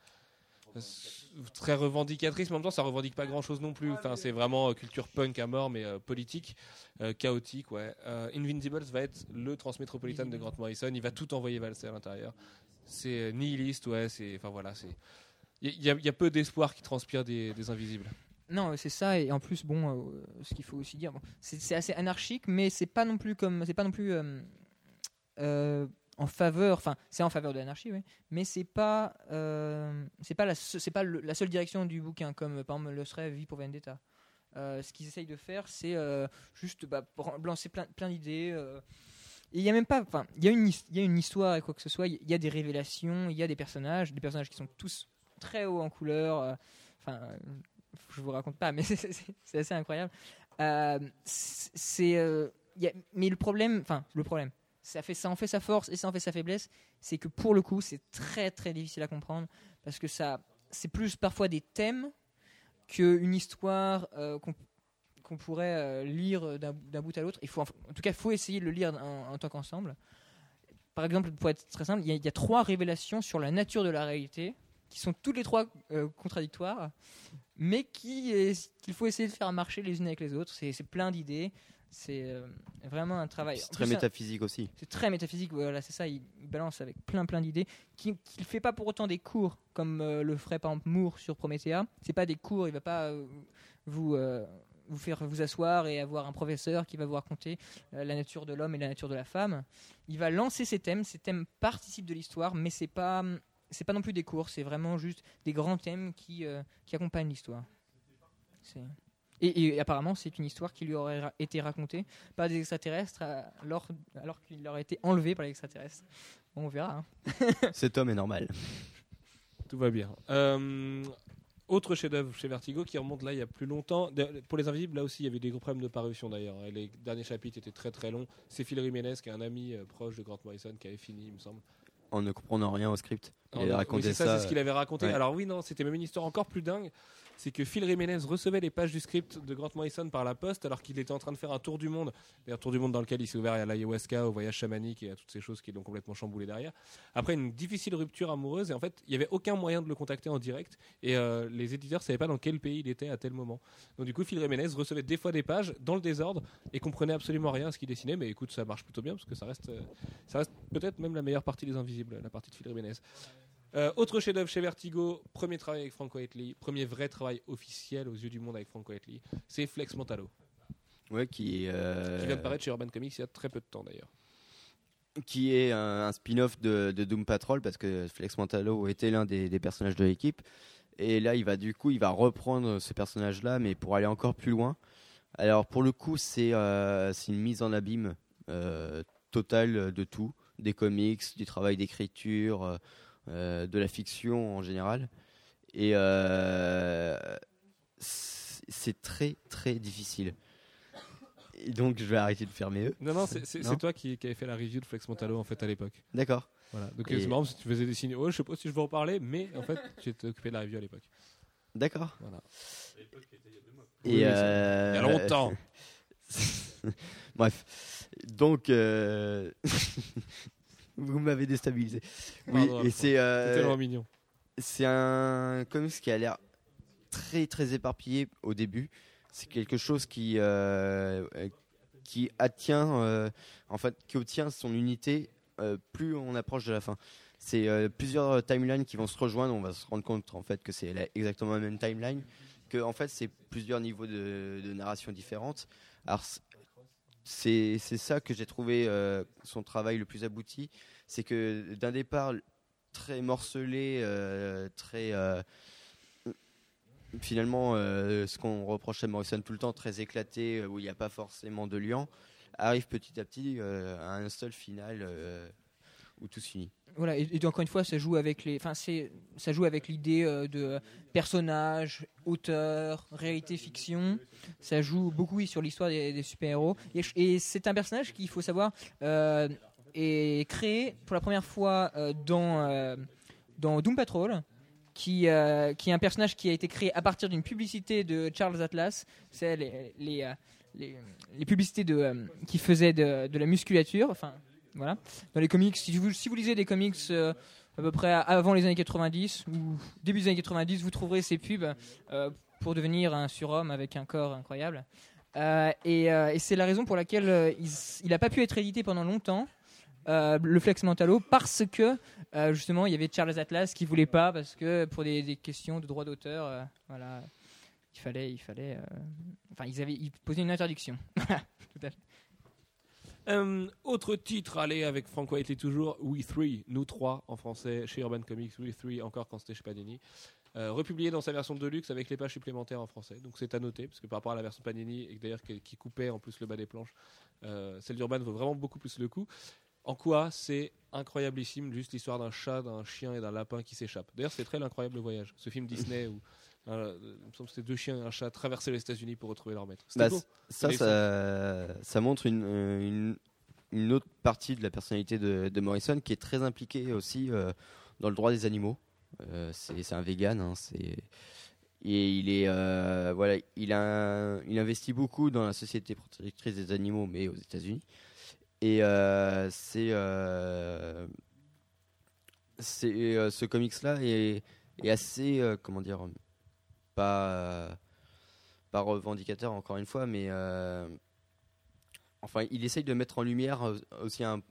très revendicatrice mais en même temps ça revendique pas grand chose non plus. Enfin c'est vraiment euh, culture punk à mort mais euh, politique euh, chaotique ouais. Invincibles va être le transmétropolitane de Grant Morrison. Il va tout envoyer valser à l'intérieur. C'est nihiliste ouais c'est enfin voilà c'est il y, a- peu d'espoir qui transpire des, invisibles Non, c'est ça. Et en plus, bon, euh, ce qu'il faut aussi dire, c'est assez anarchique, mais c'est pas non plus comme, c'est pas non plus euh, euh, en faveur. Enfin, c'est en faveur de l'anarchie. Mais c'est pas, euh, c'est pas la, c'est pas la seule direction du bouquin, comme euh, par exemple le serait Vie pour Vendetta. Euh, ce qu'ils essayent de faire, c'est euh, juste bah, lancer plein, plein d'idées. euh, il y a même pas, enfin, il y a une, il y a une histoire et quoi que ce soit. Il y a des révélations, il y a des personnages, des personnages qui sont tous très hauts en couleur. euh, Enfin, je vous raconte pas, mais <laughs> c'est- assez incroyable. Euh, c'est, euh, mais le problème, enfin, le problème, ça fait, ça en fait sa force et ça en fait sa faiblesse, c'est que pour le coup, c'est très très difficile à comprendre parce que ça, c'est plus parfois des thèmes qu'une histoire qu'on pourrait lire d'un bout à l'autre. Il faut, en tout cas, faut essayer de le lire en, tant qu'ensemble. Par exemple, pour être très simple, il y a trois révélations sur la nature de la réalité qui sont toutes les trois euh, contradictoires, mais qu'il faut essayer de faire marcher les unes avec les autres. C'est plein d'idées. C'est euh, vraiment un travail. C'est très métaphysique aussi. c'est très métaphysique, voilà, c'est ça. Il, il balance avec plein plein d'idées. Qu'il ne fait pas pour autant des cours comme euh, le ferait par exemple Moore sur Promethea. C'est pas des cours, il va pas vous vous faire vous asseoir et avoir un professeur qui va vous raconter euh, la nature de l'homme et la nature de la femme. Il va lancer ces thèmes. Ces thèmes participent de l'histoire, mais c'est pas c'est pas non plus des cours. C'est vraiment juste des grands thèmes qui euh, qui accompagnent l'histoire. Et, et apparemment, c'est une histoire qui lui aurait ra- été racontée par des extraterrestres euh, alors, alors qu'il aurait été enlevé par les extraterrestres. Bon, on verra. hein. <laughs> Cet homme est normal. Tout va bien. Euh, autre chef-d'œuvre chez Vertigo qui remonte là il y a plus longtemps. De- Pour les Invisibles, là aussi, il y avait des gros problèmes de parution d'ailleurs. Et Les derniers chapitres étaient très très longs. C'est Phil Jiménez, qui est un ami euh, proche de Grant Morrison, qui avait fini, il me semble. En ne comprenant rien au script. Il avait raconté oui, ça, ça, c'est ce qu'il avait raconté. ouais. Alors oui, non, c'était même une histoire encore plus dingue. C'est que Phil Jiménez recevait les pages du script de Grant Morrison par la poste alors qu'il était en train de faire un tour du monde. Un tour du monde dans lequel il s'est ouvert à l'ayahuasca, au voyage chamanique et à toutes ces choses qui l'ont complètement chamboulé derrière. Après une difficile rupture amoureuse et en fait, il n'y avait aucun moyen de le contacter en direct et euh, les éditeurs ne savaient pas dans quel pays il était à tel moment. Donc du coup, Phil Jiménez recevait des fois des pages dans le désordre et comprenait absolument rien à ce qu'il dessinait. Mais écoute, ça marche plutôt bien parce que ça reste, euh, ça reste peut-être même la meilleure partie des Invisibles, la partie de Phil Jiménez. Euh, autre chef-d'œuvre chez Vertigo, premier travail avec Franco Whiteley, premier vrai travail officiel aux yeux du monde avec Franco Whiteley, c'est Flex Mentalo, Ouais, qui, euh, qui vient de paraître chez Urban Comics il y a très peu de temps d'ailleurs. qui est un, un spin-off de, de Doom Patrol parce que Flex Mentalo était l'un des, des personnages de l'équipe. Et là il va du coup il va reprendre ce personnage là mais pour aller encore plus loin. Alors pour le coup c'est euh, une mise en abîme euh, totale de tout. Des comics du travail d'écriture de la fiction en général et euh, c'est très très difficile et donc je vais arrêter de faire mes E Non, non, c'est- toi qui, qui avais fait la review de Flex Mentalo en fait à l'époque. d'accord Voilà. Donc Et- c'est marrant parce que tu faisais des signes. Oh, je sais pas si je veux en parler, mais en fait, tu étais occupé de la review à l'époque. d'accord Voilà. et oui, euh, Il y a longtemps. <laughs> Bref, donc euh, <laughs> vous m'avez déstabilisé. Oui, Pardon, et Alphonse. c'est euh, tellement mignon. c'est un comics qui a l'air très très éparpillé au début. C'est quelque chose qui euh, euh, qui attient en fait qui obtient son unité plus on approche de la fin. C'est euh, plusieurs timelines qui vont se rejoindre. On va se rendre compte en fait que c'est exactement la même timeline. Que en fait c'est plusieurs niveaux de, de narration différentes. Alors c'est ça que j'ai trouvé euh, son travail le plus abouti. C'est que d'un départ très morcelé, euh, très euh, finalement ce qu'on reproche à Morrison tout le temps, très éclaté, où il n'y a pas forcément de lien, arrive petit à petit à un seul final où tout se finit. Voilà, et, et encore une fois, ça joue avec les, enfin c'est, ça joue avec l'idée euh, de personnage, auteur, réalité, fiction. Ça joue beaucoup sur l'histoire des, super-héros. Et, c'est un personnage qu'il faut savoir euh, est créé pour la première fois euh, dans euh, dans Doom Patrol. Qui, qui est un personnage qui a été créé à partir d'une publicité de Charles Atlas. C'est les, les, les, publicités de, qui faisaient de, de la musculature. Enfin, voilà dans les comics. Si vous, si vous lisez des comics euh, à peu près avant les années 90 ou début des années 90, vous trouverez ces pubs euh, pour devenir un surhomme avec un corps incroyable. Euh, et c'est la raison pour laquelle il n'a pas pu être édité pendant longtemps. le Flex Mentalo parce que justement il y avait Charles Atlas qui voulait pas parce que pour des, questions de droit d'auteur voilà il fallait il fallait enfin ils avaient ils posaient une interdiction <laughs> Tout à fait. Euh, autre titre, allez, avec Frank Whiteley toujours, We Three, nous trois en français, chez Urban Comics, We Three, encore quand c'était chez Panini. Euh, republié dans sa version de luxe avec les pages supplémentaires en français. Donc c'est à noter, parce que par rapport à la version Panini, et d'ailleurs qui, qui coupait en plus le bas des planches, euh, celle d'Urban vaut vraiment beaucoup plus le coup. En quoi c'est incroyablissime, juste l'histoire d'un chat, d'un chien et d'un lapin qui s'échappent. D'ailleurs, c'est très l'incroyable voyage. Ce film Disney où euh, il me semble que c'était deux chiens et un chat traversaient les États-Unis pour retrouver leur maître. Bah, beau. c- ça, Mais ça, ça montre une, euh, une, une autre partie de la personnalité de, de Morrison qui est très impliquée aussi euh, dans le droit des animaux. Euh, c'est un vegan, hein, c'est et il est euh, voilà, il a il investit beaucoup dans la société protectrice des animaux, mais aux États-Unis. Et euh, c'est euh, c'est euh, ce comics là est, est assez euh, comment dire pas euh, pas revendicateur encore une fois, mais euh, enfin, il essaye de mettre en lumière euh, aussi un,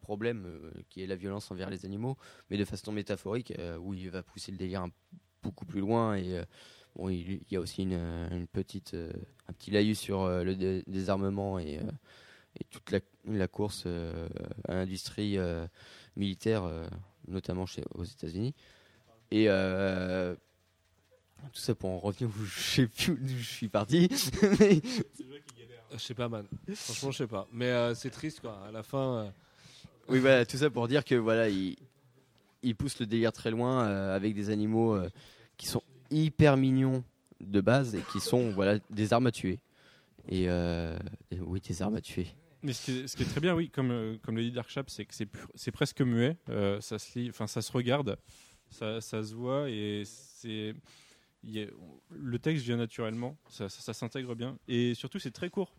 problème qui est la violence envers les animaux, mais de façon métaphorique, où il va pousser le délire beaucoup plus loin et bon, il, y a aussi une, petite, un petit laïus sur le dé- désarmement et, toute la, la course à l'industrie militaire, notamment chez, aux États-Unis. Et tout ça pour en revenir où je sais plus où je suis parti. <laughs> Mais- Je sais pas, man. Franchement, je sais pas. Mais euh, c'est triste, quoi. À la fin. euh, oui, voilà, tout ça pour dire que voilà, il, il pousse le délire très loin euh, avec des animaux euh, qui sont hyper mignons de base et qui sont voilà des armes à tuer. Et, euh, et oui, des armes à tuer. Mais ce qui, est, ce qui est très bien, oui, comme, euh, comme le dit Dark Chap, c'est que c'est presque muet. euh, ça se lit, enfin ça se regarde, ça, ça se voit et c'est y a- le texte vient naturellement, ça, ça- ça s'intègre bien et surtout c'est très court.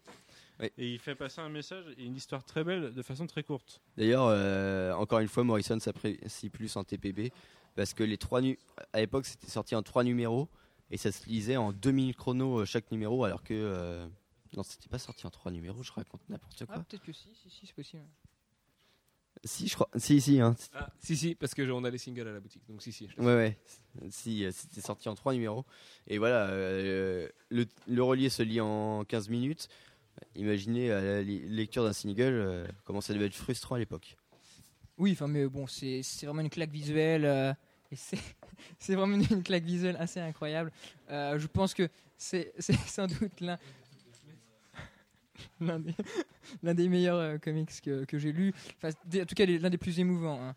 Oui. Et il fait passer un message et une histoire très belle de façon très courte. D'ailleurs, euh, encore une fois, Morrison s'apprécie plus en TPB parce que les trois nu- à l'époque c'était sorti en trois numéros et ça se lisait en deux minutes chrono euh, chaque numéro alors que euh, non c'était pas sorti en trois numéros je raconte n'importe quoi Ah, peut-être que si, si, si, c'est possible. Si je crois si si hein. Ah, si, si, parce que on a les singles à la boutique. Donc, si, si. je ouais ouais si euh, c'était sorti en trois numéros et voilà euh, le, le relier se lit en 15 minutes imaginez à la lecture d'un single euh, comment ça devait être frustrant à l'époque Oui, enfin, mais bon, c'est c'est vraiment une claque visuelle. euh, et c'est <laughs> c'est vraiment une, claque visuelle assez incroyable. Euh, je pense que c'est c'est sans doute l'un <laughs> l'un des, meilleurs euh, comics que, que j'ai lu. En tout cas, l'un des plus émouvants. hein.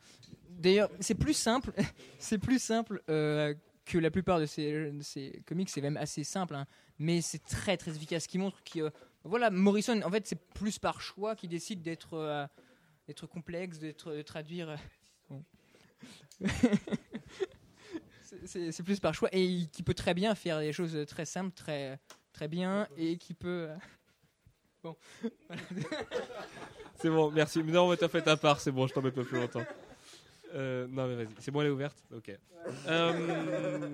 D'ailleurs, c'est plus simple, <laughs> c'est plus simple euh, que la plupart de ces, comics. C'est même assez simple, hein, mais c'est très très efficace. Ce qui montre que euh, voilà, Morrison, en fait, c'est plus par choix qu'il décide d'être euh, d'être complexe, d'être de traduire. <laughs> bon. C'est- plus par choix et qui peut très bien faire des choses très simples, très très bien et qui peut. Bon, <laughs> C'est bon, merci. Mais non, mais t'as fait ta part, c'est bon, je t'embête pas plus longtemps. Euh, non, mais vas-y, c'est bon, elle est ouverte Ok. Euh,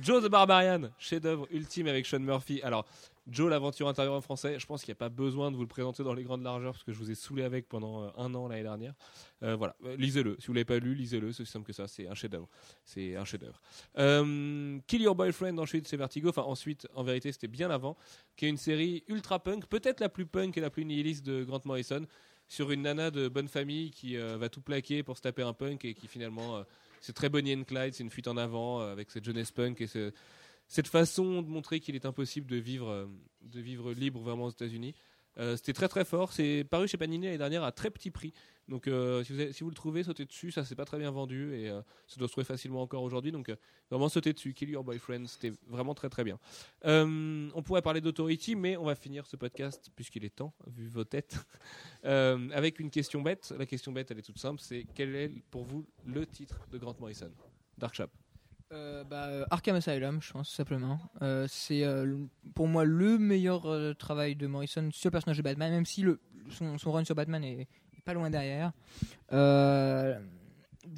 Joe the Barbarian, chef-d'œuvre ultime avec Sean Murphy. Alors, Joe, l'aventure intérieure en français, je pense qu'il n'y a pas besoin de vous le présenter dans les grandes largeurs parce que je vous ai saoulé avec pendant euh, un an l'année dernière. Euh, voilà, Euh, lisez-le. Si vous l'avez pas lu, lisez-le. C'est aussi simple que ça. C'est un chef-d'œuvre. C'est un chef-d'œuvre. Kill Your Boyfriend, ensuite, c'est Vertigo. Enfin, ensuite, en vérité, c'était bien avant. Qui est une série ultra punk, peut-être la plus punk et la plus nihiliste de Grant Morrison sur une nana de bonne famille qui va tout plaquer pour se taper un punk et qui finalement c'est très Bonnie and Clyde, c'est une fuite en avant avec cette jeunesse punk et ce- cette façon de montrer qu'il est impossible de vivre euh, de vivre libre vraiment aux États-Unis. Euh, C'était très très fort. C'est paru chez Panini l'année dernière à très petit prix. Donc euh, si, vous le trouvez, sautez dessus. Ça c'est pas très bien vendu et ça doit se trouver facilement encore aujourd'hui. Donc vraiment sautez dessus. Kill Your Boyfriend, c'était vraiment très très bien. On pourrait parler d'Authority, mais on va finir ce podcast puisqu'il est temps, vu vos têtes, <laughs> avec une question bête. La question bête, elle est toute simple. C'est quel est pour vous le titre de Grant Morrison? Dark Chap. Euh, bah, euh, Arkham Asylum, je pense, simplement. Euh, c'est pour moi le meilleur travail de Morrison sur le personnage de Batman, même si le, son, run sur Batman est, pas loin derrière.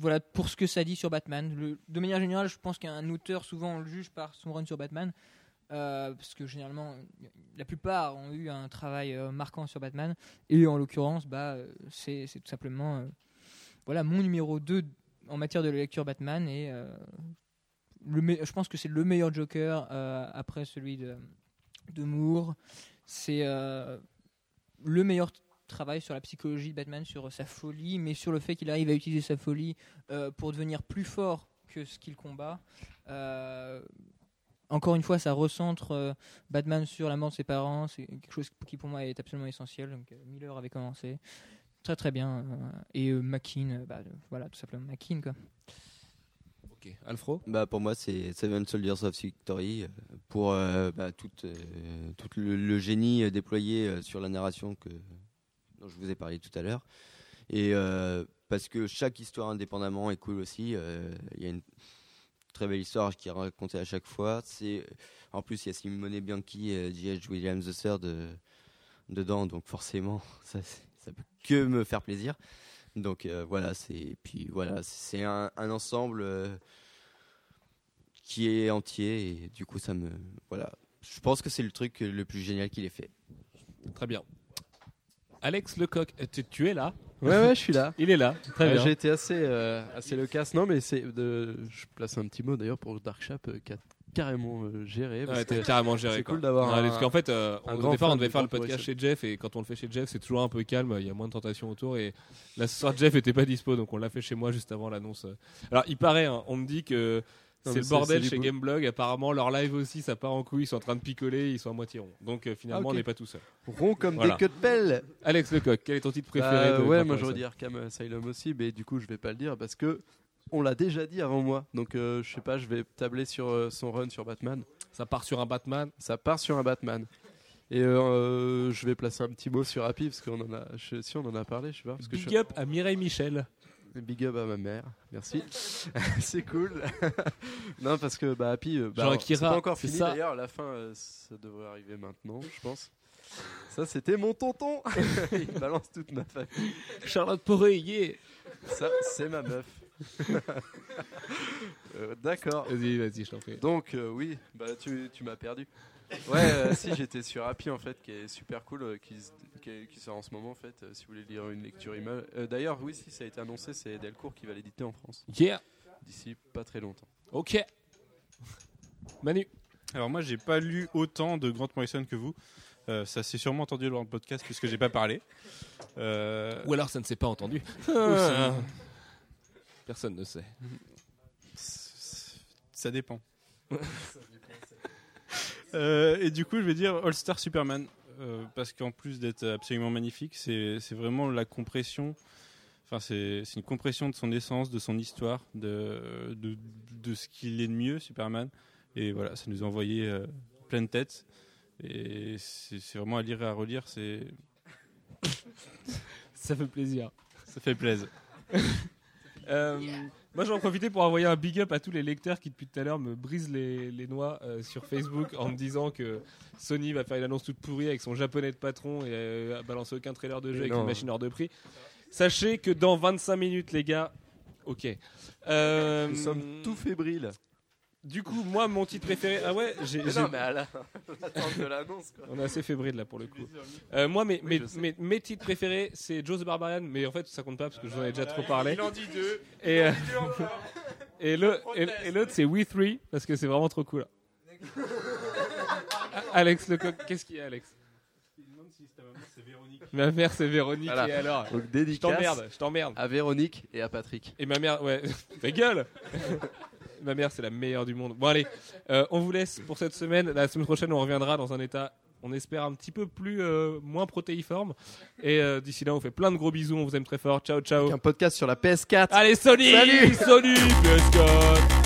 Voilà pour ce que ça dit sur Batman. De manière générale, je pense qu'un auteur, souvent, on le juge par son run sur Batman. parce que généralement, la plupart ont eu un travail marquant sur Batman. Et en l'occurrence, bah, c'est tout simplement voilà, mon numéro 2 en matière de lecture Batman. Et je pense que c'est le meilleur Joker euh, après celui de, Moore. C'est euh, le meilleur travail sur la psychologie de Batman, sur sa folie, mais sur le fait qu'il arrive à utiliser sa folie euh, pour devenir plus fort que ce qu'il combat. Encore une fois, ça recentre Batman sur la mort de ses parents. C'est quelque chose qui pour moi est absolument essentiel. Miller avait commencé. Très très bien. et bah, euh, voilà, tout simplement. Quoi. Ok. Alfro Bah pour moi c'est Seven Soldiers of Victory euh, pour euh, bah, tout, euh, le, génie euh, déployé sur la narration que dont je vous ai parlé tout à l'heure et parce que chaque histoire indépendamment est cool aussi il y a une très belle histoire qui est racontée à chaque fois en plus il y a Simone Bianchi J.H. Williams III de, dedans donc forcément <laughs> ça ça peut que me faire plaisir donc euh, voilà c'est puis voilà c'est un, un ensemble euh, qui est entier et du coup ça me voilà je pense que c'est le truc le plus génial qu'il ait fait Très bien. Alex Lecoq, tu, tu es là? Ouais, ouais, je suis là. <laughs> Il est là. Très Euh, bien. J'ai été assez, euh, assez loquace. Non, mais c'est de. Je place un petit mot d'ailleurs pour Dark Chap euh, qui a carrément euh, géré. parce Ouais, t'as que carrément géré. c'est cool d'avoir Ouais, un- Parce qu'en fait, euh, un au grand départ, on devait de faire le podcast chez Jeff et quand on le fait chez Jeff, c'est toujours un peu calme. Il y a moins de tentations autour. Et là, ce soir, Jeff était pas dispo, donc on l'a fait chez moi juste avant l'annonce. Alors, il paraît, hein, on me dit que c'est le bordel chez. Gameblog. Apparemment, leur live aussi, ça part en couille. Ils sont en train de picoler. Ils sont à moitié ronds. Donc, euh, finalement, Ah, on n'est pas tout seul. Rond comme Voilà. des queues de pelle. Alex Lecoq, quel est ton titre préféré Bah, de Ouais, moi j'aurais dit Arkham Asylum aussi, mais du coup je vais pas le dire parce que on l'a déjà dit avant moi. Donc euh, je sais pas, je vais tabler sur euh, son run sur Batman. Ça part sur un Batman. Ça part sur un Batman. Et euh, je vais placer un petit mot sur Happy parce qu'on en a, je- si on en a parlé, je sais pas. Parce que Big je- up à Mireille Michel. Big up à ma mère, merci. <laughs> c'est cool. <laughs> non, parce que bah, Happy, euh, bah, Jean c'est Akira, pas encore c'est fini ça. d'ailleurs. La fin, euh, ça devrait arriver maintenant, je pense. Ça, c'était mon tonton. <laughs> Il balance toute ma famille. Charlotte Poré, yeah. Ça, c'est ma meuf. <laughs> Euh, D'accord. Vas-y, vas-y, je t'en prie. Donc, euh, oui, bah, tu, tu m'as perdu. Ouais, euh, <laughs> si, j'étais sur Happy en fait, qui est super cool, euh, qui, se- qui, est- qui sort en ce moment en fait, euh, si vous voulez lire une lecture image. Euh, D'ailleurs, oui, si, ça a été annoncé, c'est Delcourt qui va l'éditer en France Yeah. d'ici pas très longtemps. Ok. Manu. Alors moi, j'ai pas lu autant de Grant Morrison que vous. Euh, ça s'est sûrement entendu dans le podcast puisque j'ai pas parlé. Euh, Ou alors ça ne s'est pas entendu. ça- <laughs> Personne ne sait. <laughs> Ça dépend. <laughs> Euh, et du coup, je vais dire All Star Superman. euh, parce qu'en plus d'être absolument magnifique, c'est vraiment la compression. Enfin, c'est une compression de son essence, de son histoire, de, de, de ce qu'il est de mieux, Superman. Et voilà, ça nous a envoyé euh, pleine tête. Et c'est c'est vraiment à lire et à relire. C'est Ça fait plaisir. ça fait plaisir. <laughs> Euh, moi, j'en profiter pour envoyer un big up à tous les lecteurs qui, depuis tout à l'heure, me brisent les, les noix euh, sur Facebook en me disant que Sony va faire une annonce toute pourrie avec son japonais de patron et euh, balancer aucun trailer de jeu Mais avec non. une machine hors de prix. Sachez que dans 25 minutes, les gars. Ok. Euh, Nous sommes tout fébriles. Du coup, moi, mon titre préféré. Ah ouais, j'ai. Mais non, mais à la- l'attente <laughs> de l'annonce, quoi. On est assez fébrile là pour le coup. Euh, moi, mes, Oui, mes, je sais. mes- mes titres préférés, c'est Joe the Barbarian, mais en fait, ça compte pas parce que je vous en ai déjà trop parlé. Il en dit deux. Et, euh, <laughs> et le- et- et l'autre, c'est We Three, parce que c'est vraiment trop cool. Ah, Alex Lecoq, qu'est-ce qu'il y a, Alex? Ma mère, c'est Véronique, Voilà. et alors? Donc Je dédicace t'emmerde, je t'emmerde. à Véronique et à Patrick. Et ma mère, ouais, <laughs> ta gueule Ma mère, c'est la meilleure du monde. Bon, allez, euh, on vous laisse pour cette semaine. La semaine prochaine, on reviendra dans un état, on espère, un petit peu plus, euh, moins protéiforme. Et euh, d'ici là, on fait plein de gros bisous. On vous aime très fort. Ciao, ciao. Un podcast sur la PS4. Allez, Sony Salut Sony PS4